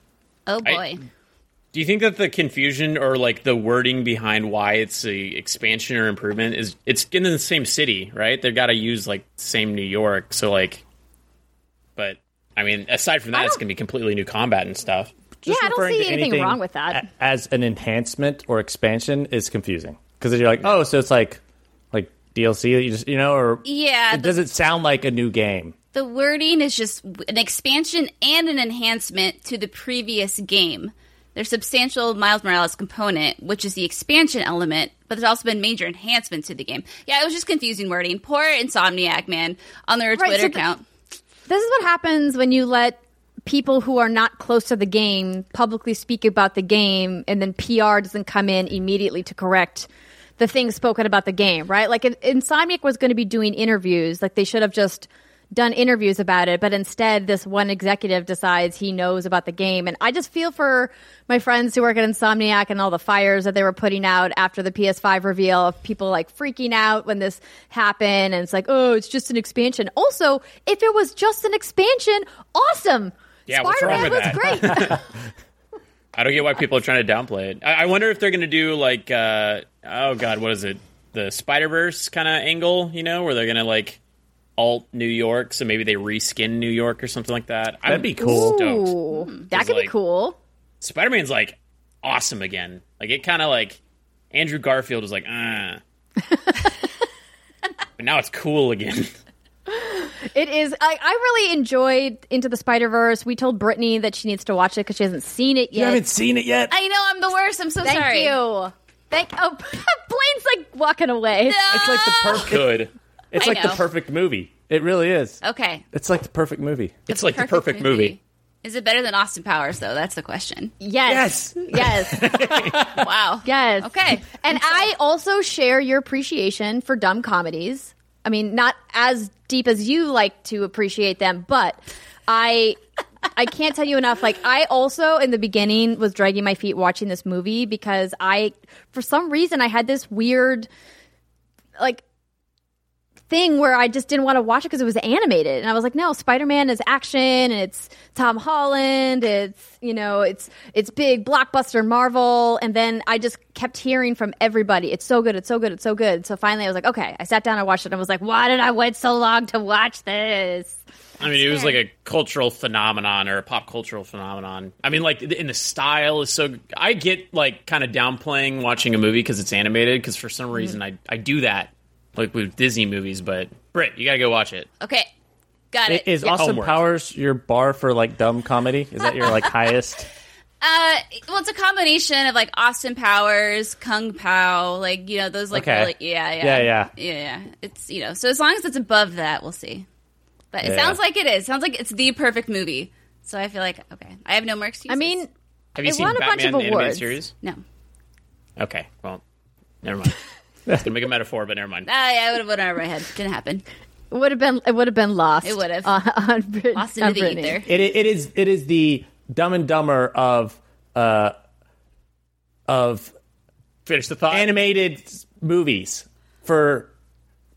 Oh boy. I- Do you think that the confusion or like the wording behind why it's a expansion or improvement is it's in the same city, right? They've got to use like same New York, so like. But I mean, aside from that, it's going to be completely new combat and stuff. yeah, I don't referring see to anything, anything wrong with that. a- as an enhancement or expansion is confusing because you're like, oh, so it's like like DLC that you just you know, or Yeah, it doesn't sound like a new game. the wording is just an expansion and an enhancement to the previous game. There's substantial Miles Morales component, which is the expansion element, but there's also been major enhancements to the game. Yeah, it was just confusing wording. Poor Insomniac, man, on their Right, Twitter so account. This is what happens when you let people who are not close to the game publicly speak about the game and then PR doesn't come in immediately to correct the things spoken about the game, right? Like Insomniac was going to be doing interviews, like they should have just done interviews about it, but instead this one executive decides he knows about the game. And I just feel for my friends who work at Insomniac and all the fires that they were putting out after the PS5 reveal of people like freaking out when this happened. And it's like, oh, it's just an expansion. Also, if it was just an expansion, awesome. Yeah, what's wrong Spider-Man with was that? great. I don't get why people are trying to downplay it. I, I wonder if they're going to do like, uh, oh god, what is it? The Spider Verse kind of angle, you know, where they're going to like alt New York, so maybe they reskin New York or something like that. That'd be cool. Stoked. That It's could be cool. Spider Man's like awesome again. Like it kind of like Andrew Garfield was like, ah. but now it's cool again. It is. I, I really enjoyed Into the Spider Verse. We told Brittany that she needs to watch it because she hasn't seen it yet. You haven't seen it yet. I know I'm the worst. I'm so Thank sorry. you. Thank. Oh, Blaine's like walking away. It's like the perfect. Good. It's I like the perfect movie. It really is. Okay. It's like the perfect movie. It's like the perfect movie. Is it better than Austin Powers, though? That's the question. Yes. Yes. Yes. Wow. yes. Okay. And I also share your appreciation for dumb comedies. I mean, not as deep as you like to appreciate them, but I I can't tell you enough. Like I also in the beginning was dragging my feet watching this movie because I for some reason I had this weird like thing where I just didn't want to watch it because it was animated. And I was like, no, Spider-Man is action and it's Tom Holland. It's, you know, it's, it's big blockbuster Marvel. And then I just kept hearing from everybody, it's so good. It's so good. It's so good. So finally I was like, okay, I sat down and I watched it and I was like, why did I wait so long to watch this? I mean, it was like a cultural phenomenon or a pop cultural phenomenon. I mean, like, in the style is so. I get like kind of downplaying watching a movie because it's animated because for some reason mm-hmm. I I do that like with Disney movies. But Britt, you gotta go watch it. Okay. Got it. Is Austin Homework. Powers your bar for like dumb comedy? Is that your like highest? Uh, well, it's a combination of like Austin Powers, Kung Pao, like you know those like Okay. really, yeah, yeah, Yeah, yeah. yeah, yeah. It's you know, so as long as it's above that, we'll see. But it Yeah. sounds like it is. Sounds like it's the perfect movie. So I feel like okay, I have no more excuses. I mean, Have you It seen won a bunch of awards. series? no. Okay, well, never mind. I was gonna make a metaphor, but never mind. Ah, yeah, I would have went over my head. Didn't happen. it would have been, it would have been lost. It would have. on, on, Brit- Lost on into the Brittany. ether. It, it is it is the Dumb and Dumber of uh of Finish the thought. animated movies for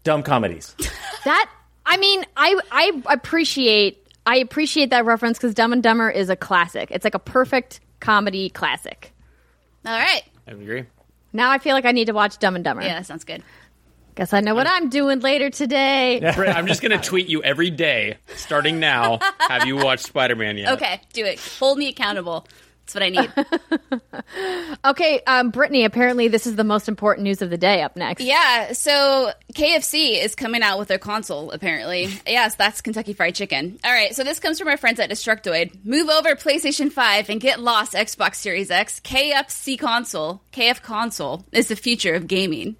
dumb comedies. That I mean, I I appreciate I appreciate that reference because Dumb and Dumber is a classic. It's like a perfect comedy classic. All right. I agree. Now I feel like I need to watch Dumb and Dumber. Yeah, that sounds good. Guess I know what I'm doing later today. Britt, I'm just gonna tweet you every day, starting now. Have you watched Spider Man yet? Okay, do it. Hold me accountable. That's what I need. Okay, um, Brittany. Apparently, this is the most important news of the day. Up next, Yeah, so KFC is coming out with their console, apparently. Yes, that's Kentucky Fried Chicken. All right, so this comes from our friends at Destructoid. Move over PlayStation 5 and get lost Xbox Series X. KFC console, KF console, is the future of gaming.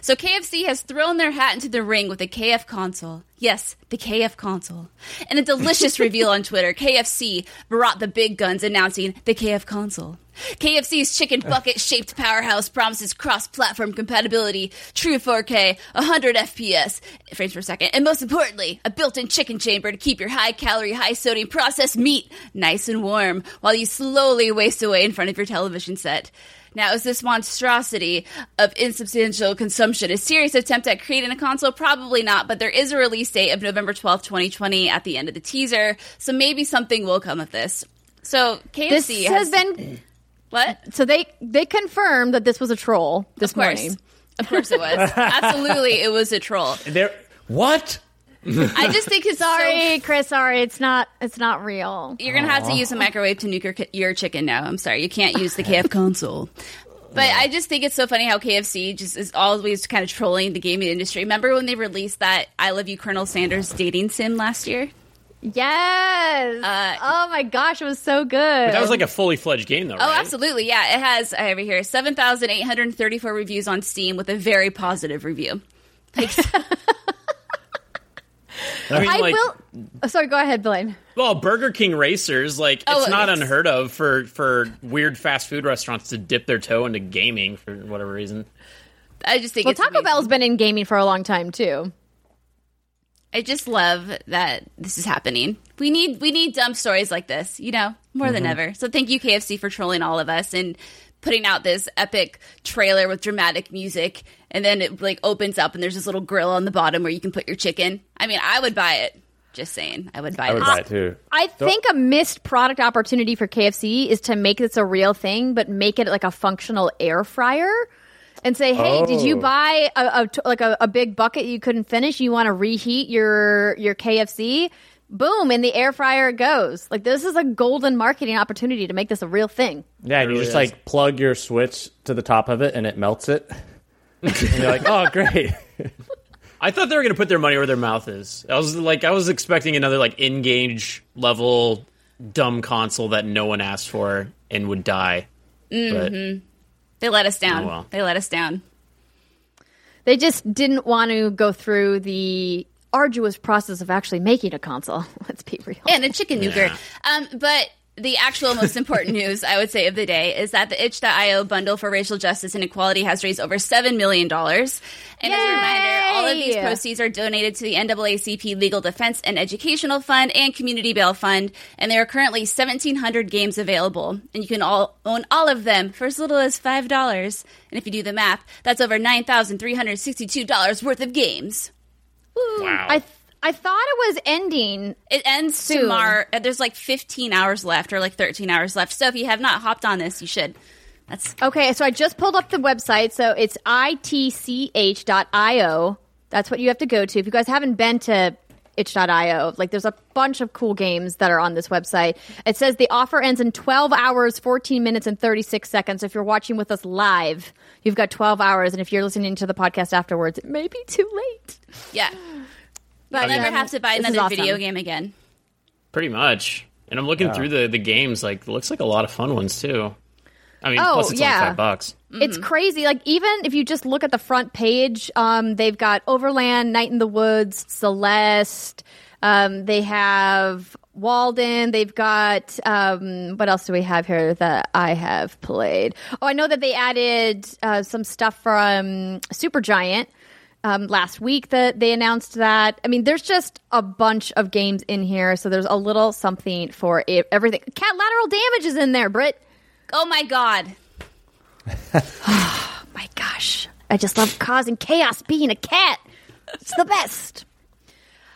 So KFC has thrown their hat into the ring with the KF console. Yes, the KF console. In a delicious reveal on Twitter, KFC brought the big guns announcing the KF console. KFC's chicken bucket shaped powerhouse promises cross platform compatibility, true 4K, 100 FPS frames per second, and most importantly, a built in chicken chamber to keep your high calorie, high sodium processed meat nice and warm while you slowly waste away in front of your television set. Now, is this monstrosity of insubstantial consumption a serious attempt at creating a console? Probably not, but there is a release date of November 12th, 2020 at the end of the teaser, so maybe something will come of this. So, KFC this has been. What? So they they confirmed that this was a troll this Of course. morning. Of course it was. Absolutely, it was a troll. There. What? I just think it's Sorry, so Chris. Sorry, it's not. It's not real. You're gonna have to use a microwave to nuke your, your chicken now. I'm sorry, you can't use the KF console. But I just think it's so funny how KFC just is always kind of trolling the gaming industry. Remember when they released that "I Love You, Colonel Sanders" dating sim last year? Yes. Uh, oh my gosh, it was so good. That was like a fully fledged game, though, Oh, right? absolutely, yeah. It has I have here seven thousand eight hundred thirty-four reviews on Steam with a very positive review. Like, I mean, I like, will. Oh, sorry, go ahead, Blaine. well, Burger King racers, like, Oh, it's not it's- unheard of for for weird fast food restaurants to dip their toe into gaming for whatever reason. I just think Well, it's Taco amazing. Bell's been in gaming for a long time too. I just love that this is happening. We need we need dumb stories like this, you know, more than mm-hmm. ever. So thank you KFC for trolling all of us and putting out this epic trailer with dramatic music and then it like opens up and there's this little grill on the bottom where you can put your chicken. I mean, I would buy it. Just saying. I would buy I would this. buy it too. I think a missed product opportunity for KFC is to make this a real thing, but make it like a functional air fryer. And say, hey, did you Oh. buy a, a like a, a big bucket you couldn't finish? You want to reheat your your KFC? Boom! In the air fryer it goes. Like this is a golden marketing opportunity to make this a real thing. Yeah, and you just like plug your switch to the top of it, and it melts it. And you're like, oh, great. I thought they were going to put their money where their mouth is. I was like, I was expecting another like N-Gage level dumb console that no one asked for and would die. They let us down. Oh, well. They let us down. They just didn't want to go through the arduous process of actually making a console. Let's be real. and a chicken nuker. Um, but the actual most important news, I would say, of the day is that the itch.io bundle for racial justice and equality has raised over $7 million. And as a reminder, all of these proceeds are donated to the NAACP Legal Defense and Educational Fund and Community Bail Fund. And there are currently 1,700 games available. And you can all own all of them for as little as $5. And if you do the math, that's over $9,362 worth of games. Wow. I th- I thought it was ending. It ends Soon. tomorrow. uh, There's like 15 hours left, or like 13 hours left. So if you have not hopped on this, you should. That's Okay, so I just pulled up the website. So it's itch.io. That's what you have to go to. If you guys haven't been to itch.io, like there's a bunch of cool games that are on this website. It says the offer ends in 12 hours, 14 minutes, and 36 seconds. If you're watching with us live, you've got 12 hours. And if you're listening to the podcast afterwards, it may be too late. yeah. But You'll never um, have to buy another awesome. video game again. Pretty much. And I'm looking through the, the games. Like, it looks like a lot of fun ones too. I mean, Oh, plus it's yeah. only five bucks. It's crazy. Like even if you just look at the front page, um, they've got Overland, Night in the Woods, Celeste. Um, they have Walden. They've got um, what else do we have here that I have played? Oh, I know that they added uh, some stuff from Supergiant. Um, last week that they announced that. I mean, there's just a bunch of games in here, so there's a little something for e- everything. Catlateral Damage is in there, Britt. Oh my god. my gosh, I just love causing chaos being a cat. It's the best.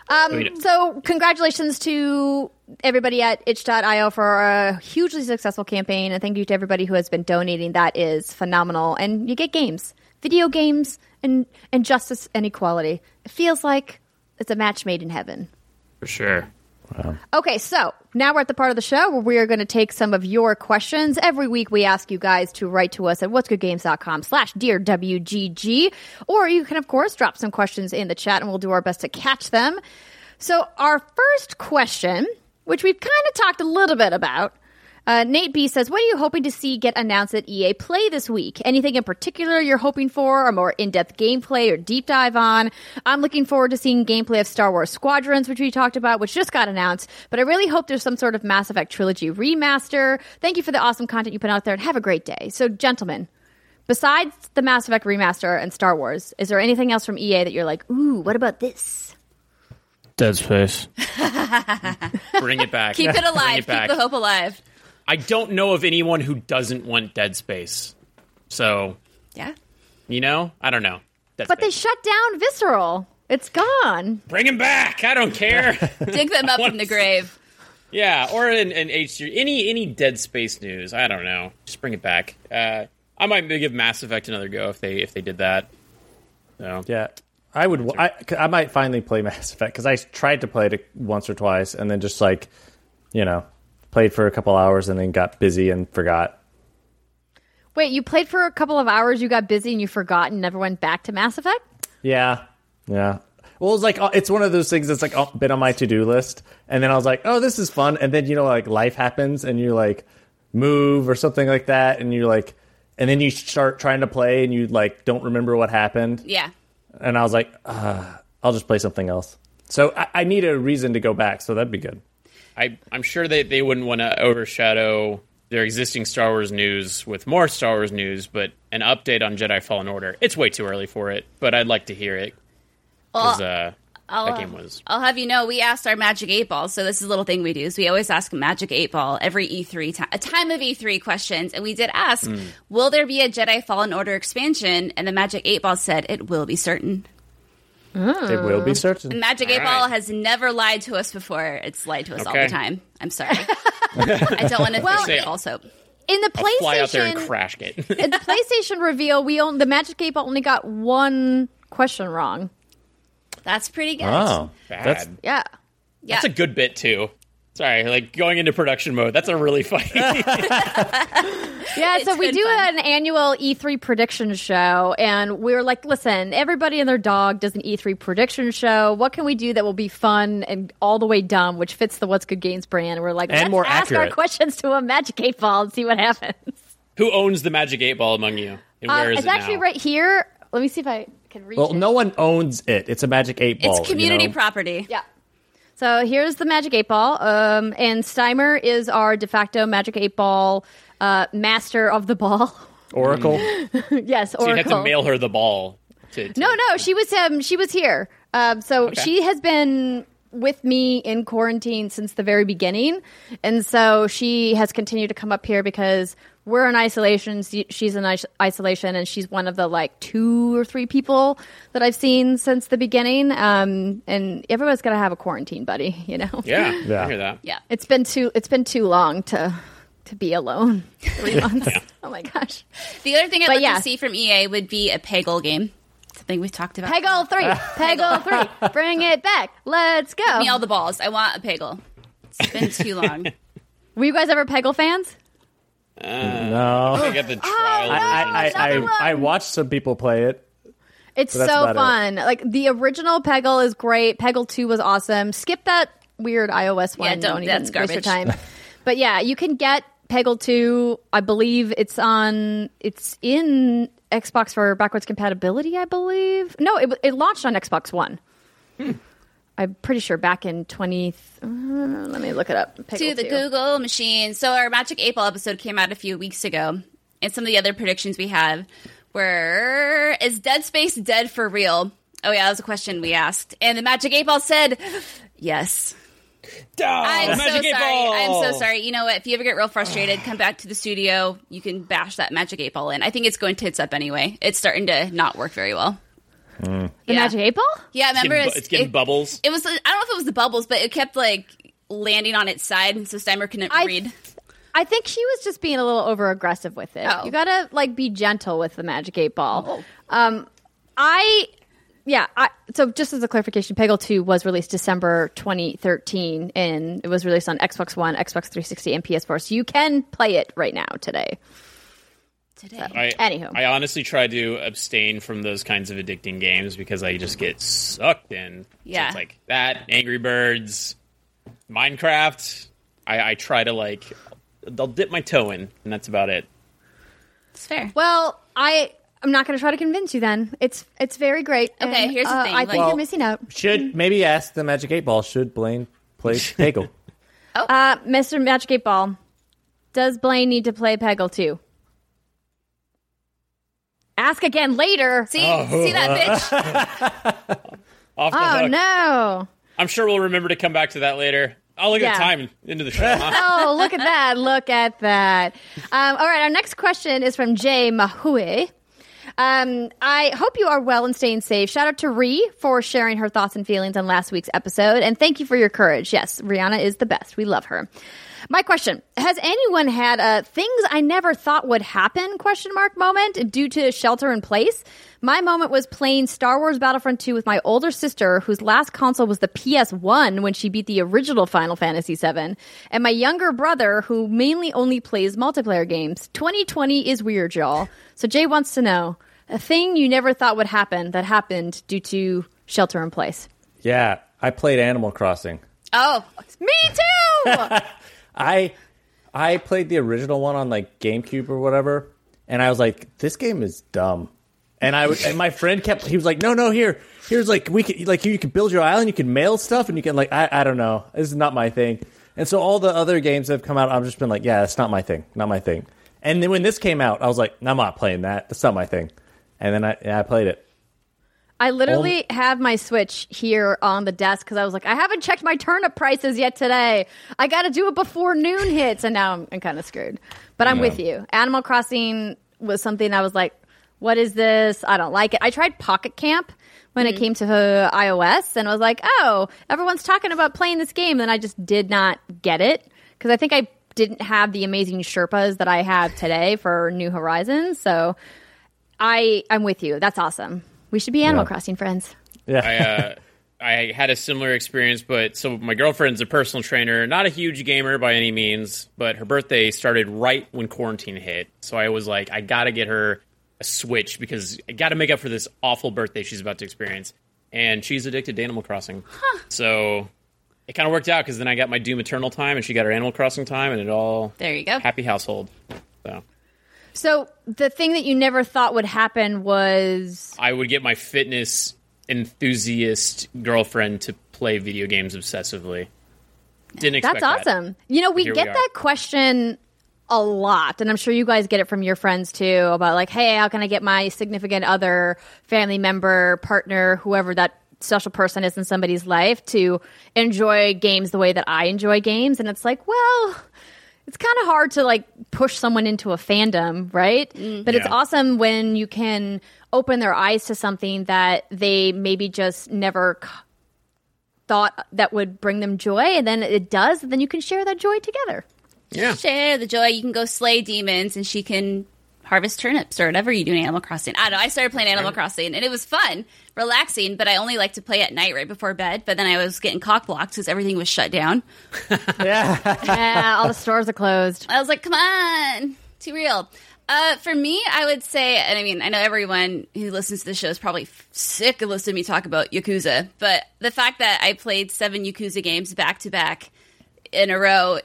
Um, so, congratulations to everybody at itch.io for a hugely successful campaign. And thank you to everybody who has been donating. That is phenomenal. And you get games, video games, and, and justice and equality. It feels like it's a match made in heaven. For sure. Okay, so now we're at the part of the show where we are going to take some of your questions. Every week we ask you guys to write to us at what'sgoodgames.com slash dear WGG, or you can, of course, drop some questions in the chat and we'll do our best to catch them. So our first question, which we've kind of talked a little bit about, uh, Nate B says, What are you hoping to see get announced at EA Play this week? Anything in particular you're hoping for, A more in depth gameplay or deep dive on? I'm looking forward to seeing gameplay of Star Wars Squadrons, which we talked about, which just got announced, but I really hope there's some sort of Mass Effect Trilogy remaster. Thank you for the awesome content you put out there, and have a great day. So, gentlemen, besides the Mass Effect remaster and Star Wars, is there anything else from EA that you're like, Ooh, what about this? Dead Space. Bring it back. Keep it alive. it back. Keep the hope alive. I don't know of anyone who doesn't want Dead Space. So, Yeah. you know, I don't know. Dead But they shut down Visceral. It's gone. bring him back. I don't care. Dig them up want from the grave. yeah, or an, an H any any Dead Space news. I don't know. Just bring it back. Uh, I might give Mass Effect another go if they if they did that. So Yeah. I would. I, I might finally play Mass Effect because I tried to play it once or twice and then just like, you know, played for a couple hours and then got busy and forgot. Wait, you played for a couple of hours, you got busy, and you forgot and never went back to Mass Effect? Yeah, yeah. Well, it's like uh, it's one of those things that's like uh, been on my to do list, and then I was like, oh, this is fun, and then you know, like life happens, and you like move or something like that, and you like, and then you start trying to play, and you like don't remember what happened, Yeah. and I was like, uh, I'll just play something else. So I, I need a reason to go back, so that'd be good. I I'm sure they they wouldn't want to overshadow their existing Star Wars news with more Star Wars news, but an update on Jedi Fallen Order. It's way too early for it, but I'd like to hear it because uh, that game was. I'll have you know, we asked our Magic 8 Ball. So, this is a little thing we do. Is we always ask Magic 8 Ball every E3, ti- a time of E3 questions. And we did ask, Hmm. will there be a Jedi Fallen Order expansion? And the Magic 8 Ball said, it will be certain. It will be oh. certain. Magic All 8 Ball right. has never lied to us before. It's lied to us all the time. I'm sorry. I don't want to Well- think false hope. In the PlayStation, Fly out there and crash it. in the PlayStation reveal, we own the Magic Eight Ball only got one question wrong. That's pretty good. Oh, Bad. that's Yeah. yeah. That's a good bit too. Sorry, like going into production mode. That's a really funny. Yeah, It's so we do fun. an annual E3 prediction show, and we're like, listen, everybody and their dog does an E3 prediction show. What can we do that will be fun and all the way dumb, which fits the What's Good Games brand? And we're like, And let's more ask our questions to a Magic 8 Ball and see what happens. Who owns the Magic Eight Ball among you? And Uh, where is it's it actually now? right here. Let me see if I can reach well, it. no one owns it. It's a magic eight ball. it's community you know? property. Yeah. So here's the Magic 8 Ball. Um, and Steimer is our de facto Magic 8 Ball uh, master of the ball. Oracle. yes, So you'd have Oracle. to mail her the ball. To, to- No, no, she was um she was here. Um, so she has been with me in quarantine since the very beginning, and so she has continued to come up here because we're in isolation. She's in isolation, and she's one of the like two or three people that I've seen since the beginning. Um, and everybody's got to have a quarantine buddy, you know. Yeah, Yeah. I hear that. Yeah. It's been too it's been too long to to be alone. Three months. Oh my gosh. The other thing I'd But like yeah. to see from EA would be a Peggle game. Something we've talked about. Peggle three. Peggle three. Bring it back. Let's go. Give me all the balls. I want a Peggle. It's been too long. Were you guys ever Peggle fans? No. I got the trial. no. I, I, I, I watched some people play it. It's so about it. fun. Like the original Peggle is great. Peggle two was awesome. Skip that weird iOS one. Yeah, don't- even that's waste your time. but yeah, you can get Peggle two. I believe it's on. It's in Xbox for backwards compatibility. I believe. No, it it launched on Xbox One. Hmm. I'm pretty sure back in twenty. Uh, let me look it up. Peggle to the 2. Google machine. So our Magic 8 Ball episode came out a few weeks ago. And some of the other predictions we have were is Dead Space dead for real? Oh yeah, that was a question we asked. And the Magic 8 Ball said yes. Oh, I'm Magic so Eight sorry. Ball! I'm so sorry. You know what? If you ever get real frustrated, come back to the studio. You can bash that Magic 8 Ball in. I think it's going tits up anyway. It's starting to not work very well. The yeah. Magic Eight Ball. Yeah, It's remember getting, bu- it's, it's getting it, bubbles. it was I don't know if it was the bubbles, but it kept like landing on its side, and so Steimer couldn't I- read. I think she was just being a little over aggressive with it. Oh. You gotta like be gentle with the Magic Eight Ball. Oh. Um, I yeah. I, so just as a clarification, Peggle 2 was released December 2013, and it was released on Xbox One, Xbox 360, and PS4. So you can play it right now today. Today. I, Anywho. I honestly try to abstain from those kinds of addicting games because I just get sucked in. So Yeah. it's like that, Angry Birds, Minecraft. I, I try to like, I'll dip my toe in, and that's about it. It's fair. Well, I. I'm not going to try to convince you. Then it's it's very great. Okay, and, here's the uh, thing, I like- think Well- you're missing out. Should maybe ask the Magic Eight Ball. Should Blaine play Peggle? Uh, Mr. Magic Eight Ball, does Blaine need to play Peggle 2? Ask again later. See, see that bitch? Off the Oh hook. no! I'm sure we'll remember to come back to that later. I'll look Yeah. at the time into the show. huh? Oh, look at that! Look at that! Um, all right, our next question is from Jay Mahui. Um, I hope you are well and staying safe. Shout out to Ree for sharing her thoughts and feelings on last week's episode, and thank you for your courage. Yes, Rihanna is the best. We love her. My question: Has anyone had a "things I never thought would happen?" question mark moment due to shelter in place? My moment was playing Star Wars Battlefront 2 with my older sister, whose last console was the PS1 when she beat the original Final Fantasy VII, and my younger brother, who mainly only plays multiplayer games. 2020 is weird, y'all. So Jay wants to know a thing you never thought would happen that happened due to shelter in place. yeah, I played Animal Crossing. Oh, Me too. I I played the original one on like GameCube or whatever, and I was like, this game is dumb. And I and my friend kept he was like, no, no, here, here's like we could like you can build your island, you can mail stuff, and you can like I I don't know, this is not my thing. And so all the other games that have come out, I've just been like, yeah, it's not my thing, not my thing. And then when this came out, I was like, I'm not playing that. That's not my thing. And then I I played it. I literally have my Switch here on the desk because I was like, I haven't checked my turnip prices yet today. I got to do it before noon hits, and now I'm, I'm kind of screwed. But I'm Yeah. with you. Animal Crossing was something I was like, what is this? I don't like it. I tried Pocket Camp when it came to uh, iOS, and I was like, oh, everyone's talking about playing this game, and I just did not get it because I think I didn't have the amazing Sherpas that I have today for New Horizons. So I I'm with you. That's awesome. We should be Animal Yeah. Crossing friends. Yeah. I, uh, I had a similar experience, but so my girlfriend's a personal trainer, not a huge gamer by any means, but her birthday started right when quarantine hit. So I was like, I gotta get her a Switch because I gotta make up for this awful birthday she's about to experience. And she's addicted to Animal Crossing. So it kind of worked out because then I got my Doom Eternal time and she got her Animal Crossing time, and it all there you go. happy household. So So the thing that you never thought would happen was I would get my fitness enthusiast girlfriend to play video games obsessively. Didn't expect that's that. awesome. You know, we Here we get that question a lot, and I'm sure you guys get it from your friends too about like, hey, how can I get my significant other, family member, partner, whoever that special person is in somebody's life to enjoy games the way that I enjoy games? And it's like, well. It's kind of hard to like push someone into a fandom, right? Mm. But it's awesome when you can open their eyes to something that they maybe just never c- thought that would bring them joy, and then it does, and then you can share that joy together. Yeah. Share the joy. You can go slay demons, and she can harvest turnips or whatever you do in Animal Crossing. I don't know. I started playing Animal Crossing, and it was fun, relaxing. But I only like to play at night, right before bed. But then I was getting cock blocked because everything was shut down. yeah. yeah, all the stores are closed. I was like, come on, too real. Uh, for me, I would say, and I mean, I know everyone who listens to the show is probably f- sick of listening to me talk about Yakuza, but the fact that I played seven Yakuza games back to back in a row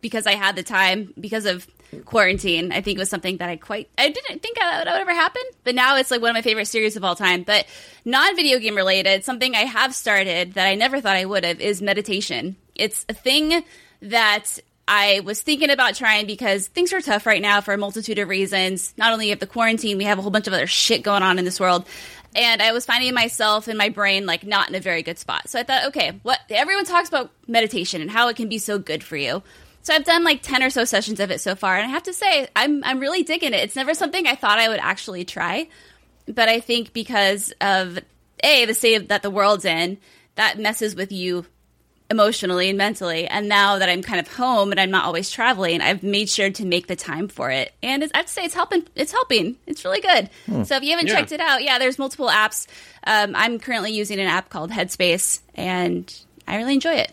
because I had the time because of quarantine, I think was something that I quite, I didn't think that would ever happen, but now it's like one of my favorite series of all time. But non video game related, something I have started that I never thought I would have is meditation. It's a thing that I was thinking about trying because things are tough right now for a multitude of reasons. Not only have the quarantine, we have a whole bunch of other shit going on in this world. And I was finding myself in my brain like not in a very good spot. So I thought, okay, what everyone talks about meditation and how it can be so good for you. So I've done like 10 or so sessions of it so far and I have to say I'm I'm really digging it. It's never something I thought I would actually try, but I think because of a the state that the world's in, that messes with you emotionally and mentally. And now that I'm kind of home and I'm not always traveling, I've made sure to make the time for it. And it's, I have to say, it's helping. It's helping. It's really good. So if you haven't Yeah. checked it out, yeah, there's multiple apps. Um, I'm currently using an app called Headspace, and I really enjoy it.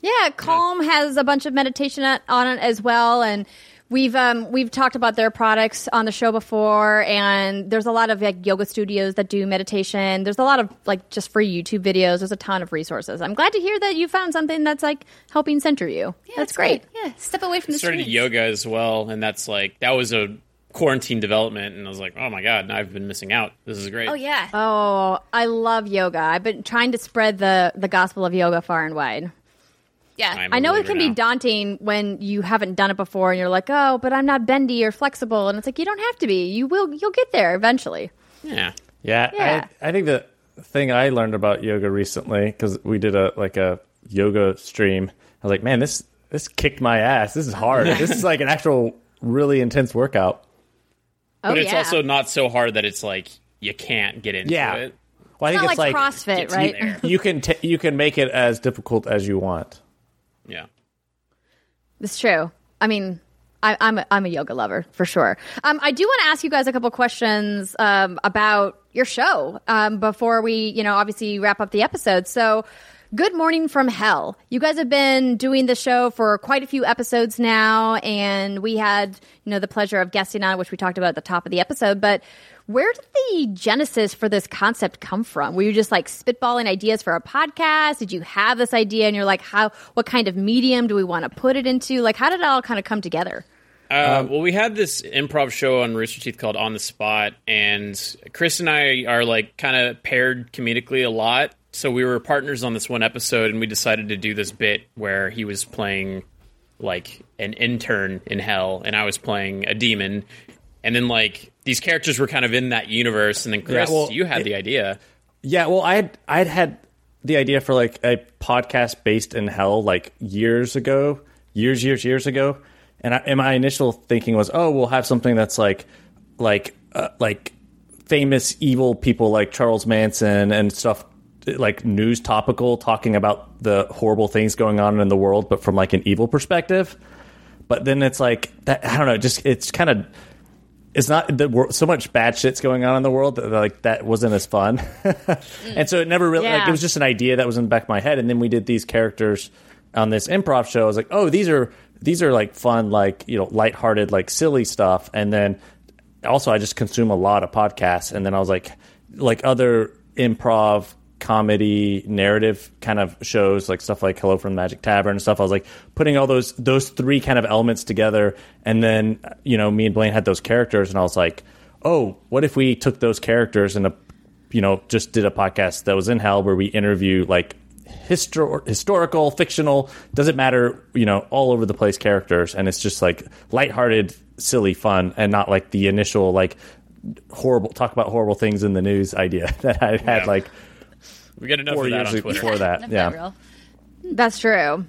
Yeah, Calm has a bunch of meditation on it as well, and we've um, we've talked about their products on the show before. And there's a lot of like yoga studios that do meditation. There's a lot of like just free YouTube videos. There's a ton of resources. I'm glad to hear that you found something that's like helping center you. Yeah, that's it's great. Yeah, step away from the started screens. yoga as well, and that's like that was a quarantine development, and I was like, oh my god, I've been missing out. This is great. Oh yeah. Oh, I love yoga. I've been trying to spread the the gospel of yoga far and wide. Yeah. I'm- I know it believer can be now. daunting when you haven't done it before and you're like, "Oh, but I'm not bendy or flexible." And it's like, "You don't have to be. You will you'll get there eventually." Yeah. Yeah, Yeah. I, I think the thing I learned about yoga recently because we did a like a yoga stream. I was like, man, this this kicked my ass. This is hard. this is like an actual really intense workout. Oh, But it's yeah. also not so hard that it's like you can't get into Yeah. it. Well, I It's think not it's like, like, CrossFit, Gets you right? you can t- you can make it as difficult as you want. Yeah. It's true. I mean, I, I'm a, I'm a yoga lover for sure. Um, I do want to ask you guys a couple questions um, about your show um, before we, you know, obviously wrap up the episode. So, Good Morning from Hell. You guys have been doing the show for quite a few episodes now, and we had, you know, the pleasure of guesting on, which we talked about at the top of the episode. But where did the genesis for this concept come from? Were you just like spitballing ideas for a podcast? Did you have this idea and you're like, how, what kind of medium do we want to put it into? Like, how did it all kind of come together? Uh, well, we had this improv show on Rooster Teeth called On the Spot, and Chris and I are like kind of paired comedically a lot. So we were partners on this one episode, and we decided to do this bit where he was playing like an intern in hell, and I was playing a demon. And then like these characters were kind of in that universe, and then Chris, well, you had the idea. Yeah, well, I'd I'd had the idea for like a podcast based in hell like years ago, years, years, years ago, and, I, and my initial thinking was, oh, we'll have something that's like, like, uh, like famous evil people like Charles Manson and stuff like news topical, talking about the horrible things going on in the world, but from like an evil perspective. But then it's like that. I don't know. Just it's kind of it's not the so much bad shit's going on in the world that like that wasn't as fun. And so it never really like it was just an idea that was in the back of my head. And then we did these characters on this improv show. I was like oh these are these are like fun like you know lighthearted like silly stuff. And then also i just consume a lot of podcasts. And then i was like like other improv comedy narrative kind of shows like stuff like hello from the magic tavern and stuff. I was like putting all those those three kind of elements together. And then you know me and blaine had those characters and i was like oh what if we took those characters and a you know just did a podcast that was in hell where we interview like histor- historical fictional doesn't matter you know all over the place characters. And it's just like lighthearted silly fun and not like the initial like horrible talk about horrible things in the news idea that i had Yeah. like We got enough four of that years on Twitter. before that yeah. That's true.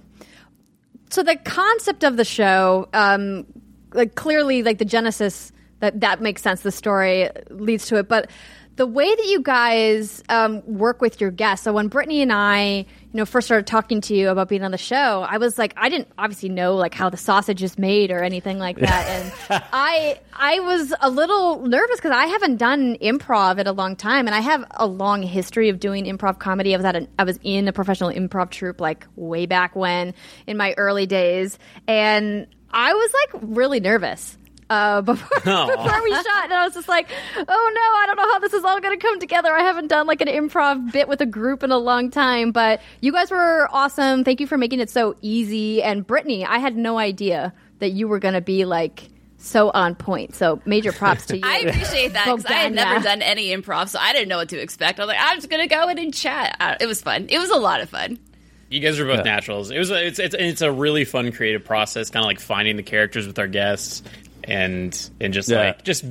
So the concept of the show, um, like clearly, like the genesis that that makes sense. The story leads to it, but the way that you guys um, work with your guests. So when Brittany and I, you know, first started talking to you about being on the show, I was like, I didn't obviously know like how the sausage is made or anything like that, and I I was a little nervous because I haven't done improv in a long time, and I have a long history of doing improv comedy. I was at an, I was in a professional improv troupe like way back when in my early days, and I was like really nervous uh, before, before we shot. And I was just like, oh no, I don't know how this is all going to come together. I haven't done like an improv bit with a group in a long time, but you guys were awesome. Thank you for making it so easy. And Brittany, I had no idea that you were going to be like so on point. So major props to you. I appreciate that because I had Bogdana. never done any improv, so I didn't know what to expect. I was like, I'm just gonna go in and chat. Uh, It was fun. It was a lot of fun. You guys are both naturals. It was a, it's, it's it's a really fun creative process, kind of like finding the characters with our guests and and just Yeah. like just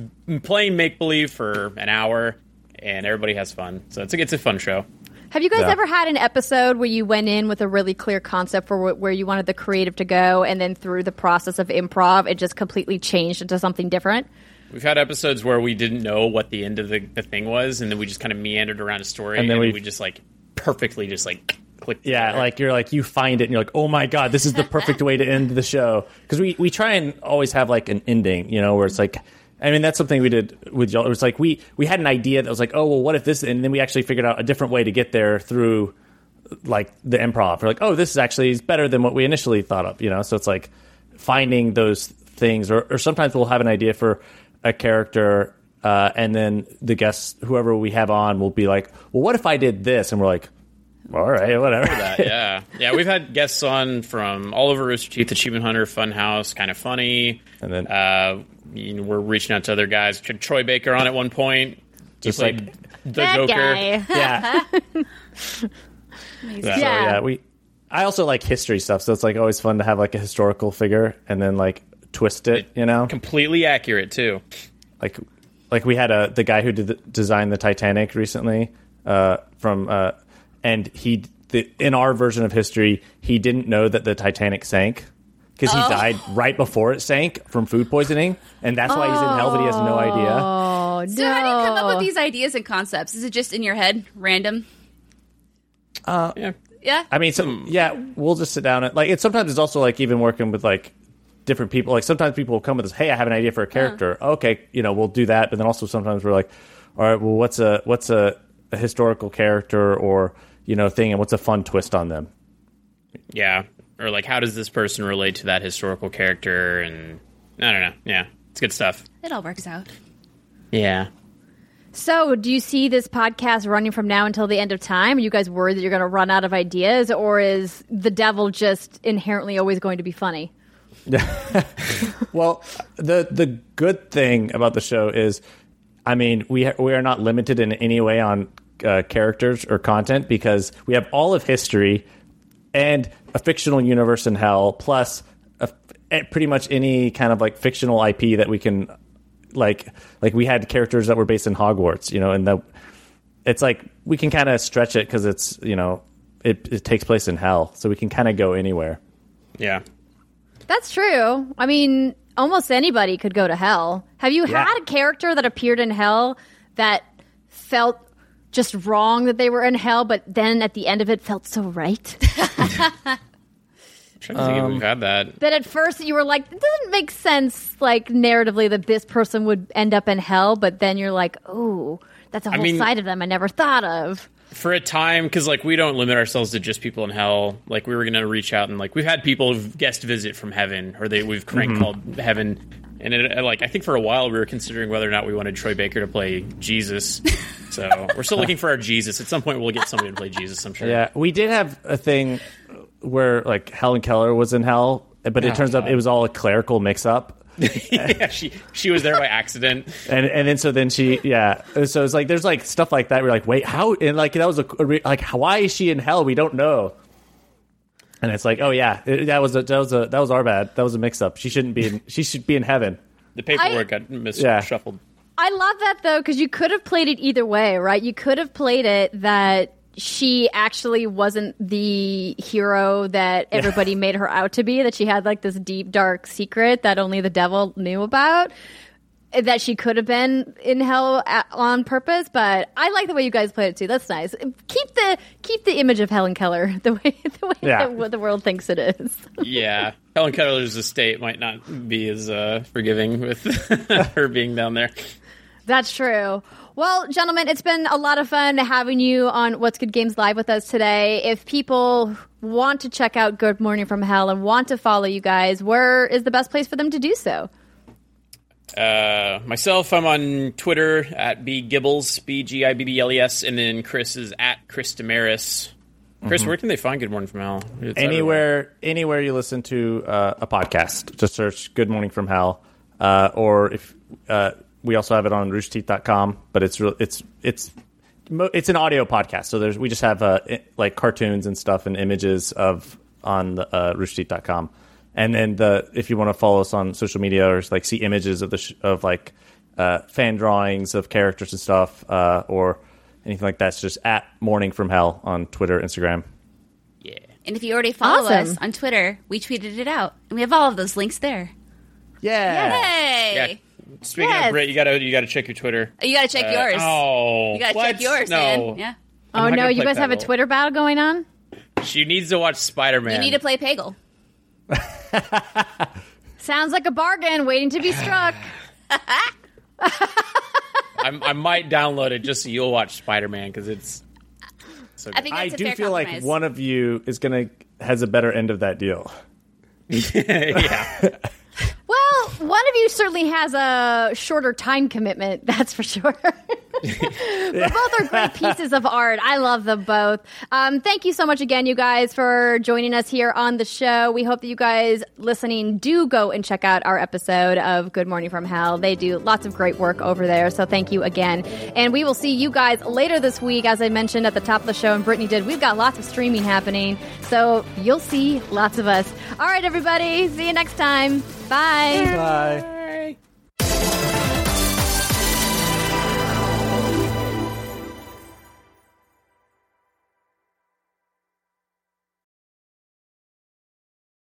playing make believe for an hour, and everybody has fun. So it's a, it's a fun show. Have you guys Yeah. ever had an episode where you went in with a really clear concept for wh- where you wanted the creative to go, and then through the process of improv, it just completely changed into something different? We've had episodes where we didn't know what the end of the, the thing was, and then we just kind of meandered around a story, And and then then we- we just like perfectly just like click. Yeah, together. like you're like you find it and you're like, oh my god, this is the perfect way to end the show because we we try and always have like an ending, you know, where it's like. I mean, that's something we did with y'all. It was like we we had an idea that was like, oh well, what if this? And then we actually figured out a different way to get there through like the improv. We're like, oh, this is actually better than what we initially thought of, you know. So it's like finding those things, or, or sometimes we'll have an idea for a character, uh, and then the guests, whoever we have on, will be like, well, what if I did this? And we're like, all right, whatever. that, yeah, yeah. We've had guests on from all over Rooster Teeth, Achievement Hunter, Funhouse, kind of funny, And then- uh, you know, we're reaching out to other guys. Tr- Troy Baker on at one point, he Just played like- the that Joker. guy. yeah. Yeah. So, Yeah. yeah, we. I also like history stuff, so it's like always fun to have like a historical figure and then like twist it, you know, completely accurate too. like like we had a the guy who did the, designed the Titanic recently uh, from uh, and he the, in our version of history he didn't know that the Titanic sank because he oh. died right before it sank from food poisoning and that's why he's in hell but he has no oh, idea. Oh, So how do you come up with these ideas and concepts? Is it just in your head, random? Uh, yeah, Yeah. I mean, so hmm. yeah, we'll just sit down and like it's sometimes it's also like even working with like different people. Like sometimes people will come with us, hey, I have an idea for a uh-huh. character. Okay, you know, we'll do that. But then also sometimes we're like, all right, well, what's a what's a, a historical character or you know thing, and what's a fun twist on them? yeah. Or like, how does this person relate to that historical character? And I don't know. Yeah, it's good stuff. It all works out. Yeah. So, do you see this podcast running from now until the end of time? Are you guys worried that you're going to run out of ideas, or is the devil just inherently always going to be funny? Well, the the good thing about the show is, I mean, we ha- we are not limited in any way on uh, characters or content because we have all of history and a fictional universe in hell, plus a, eh, pretty much any kind of like fictional IP that we can like like we had characters that were based in Hogwarts, you know, and the it's like we can kind of stretch it because it's you know it, it takes place in hell, so we can kind of go anywhere. Yeah. That's true. I mean, almost anybody could go to hell. Have you Yeah. had a character that appeared in hell that felt just wrong that they were in hell, but then at the end of it felt so right? I'm trying to think if we've had that. that at first you were like, it doesn't make sense, like narratively, that this person would end up in hell, but then you're like, oh, that's a whole mean- side of them I never thought of. for a time because like we don't limit ourselves to just people in hell like we were gonna reach out and like we've had people who've guest visit from heaven or they we've cranked Mm-hmm. called heaven and it, uh, like i think for a while we were considering whether or not we wanted troy baker to play jesus. So we're still looking for our jesus. At some point we'll get somebody to play jesus i'm sure. Yeah, we did have a thing where like Helen Keller was in hell, but it Oh, turns out it was all a clerical mix-up. yeah she she was there by accident. And and then so then she yeah. So it's like there's like stuff like that we're like wait how and like that was a, a like why is she in hell? We don't know and it's like oh yeah it- that was a that was a that was our bad that was a mix up she shouldn't be in she should be in heaven the paperwork got mis- Yeah. shuffled I love that though, because you could have played it either way, right? You could have played it that she actually wasn't the hero that everybody made her out to be, that she had like this deep, dark secret that only the devil knew about. That she could have been in hell a on purpose, but I like the way you guys played it too. That's nice. Keep the keep the image of Helen Keller the way the way Yeah. that the world thinks it is. yeah helen keller's estate might not be as uh, forgiving with her being down there That's true. Well, gentlemen, it's been a lot of fun having you on What's Good Games Live with us today. If people want to check out Good Morning from Hell and want to follow you guys, where is the best place for them to do so? Uh, myself, I'm on Twitter at b gibbles b g i b b l e s, and then Chris is at Chris Demarais. Chris, where can they find Good Morning from Hell? It's everywhere. anywhere anywhere you listen to uh, a podcast just search good morning from hell uh, or if uh, we also have it on roosterteeth.com but it's real it's it's it's an audio podcast so there's we just have uh, like cartoons and stuff and images of on the uh, roosterteeth.com and then the if you want to follow us on social media or like see images of the sh- of like uh, fan drawings of characters and stuff uh, or anything like that it's just at morning from hell on twitter instagram Yeah. And if you already follow Awesome. us on Twitter, we tweeted it out, and we have all of those links there. yeah Hey, Yeah. Speaking Yes. of Brit, you gotta you gotta check your Twitter. you got to check Uh, yours. oh, you got to what? check yours, no. man. Yeah. I'm oh no, you play guys have a Twitter battle going on? She needs to watch Spider Man. You need to play Peggle. Sounds like a bargain waiting to be struck. I might download it just so you'll watch Spider Man because it's. So I think I do fair feel like one of you is gonna has a better end of that deal. yeah. Well, one of you certainly has a shorter time commitment, that's for sure. but both are great pieces of art. I love them both. Um, thank you so much again, you guys, for joining us here on the show. We hope that you guys listening do go and check out our episode of Good Morning from Hell. They do lots of great work over there. So thank you again. And we will see you guys later this week. As I mentioned at the top of the show, and Brittany did, we've got lots of streaming happening. So you'll see lots of us. All right, everybody. See you next time. Bye. Bye. Bye.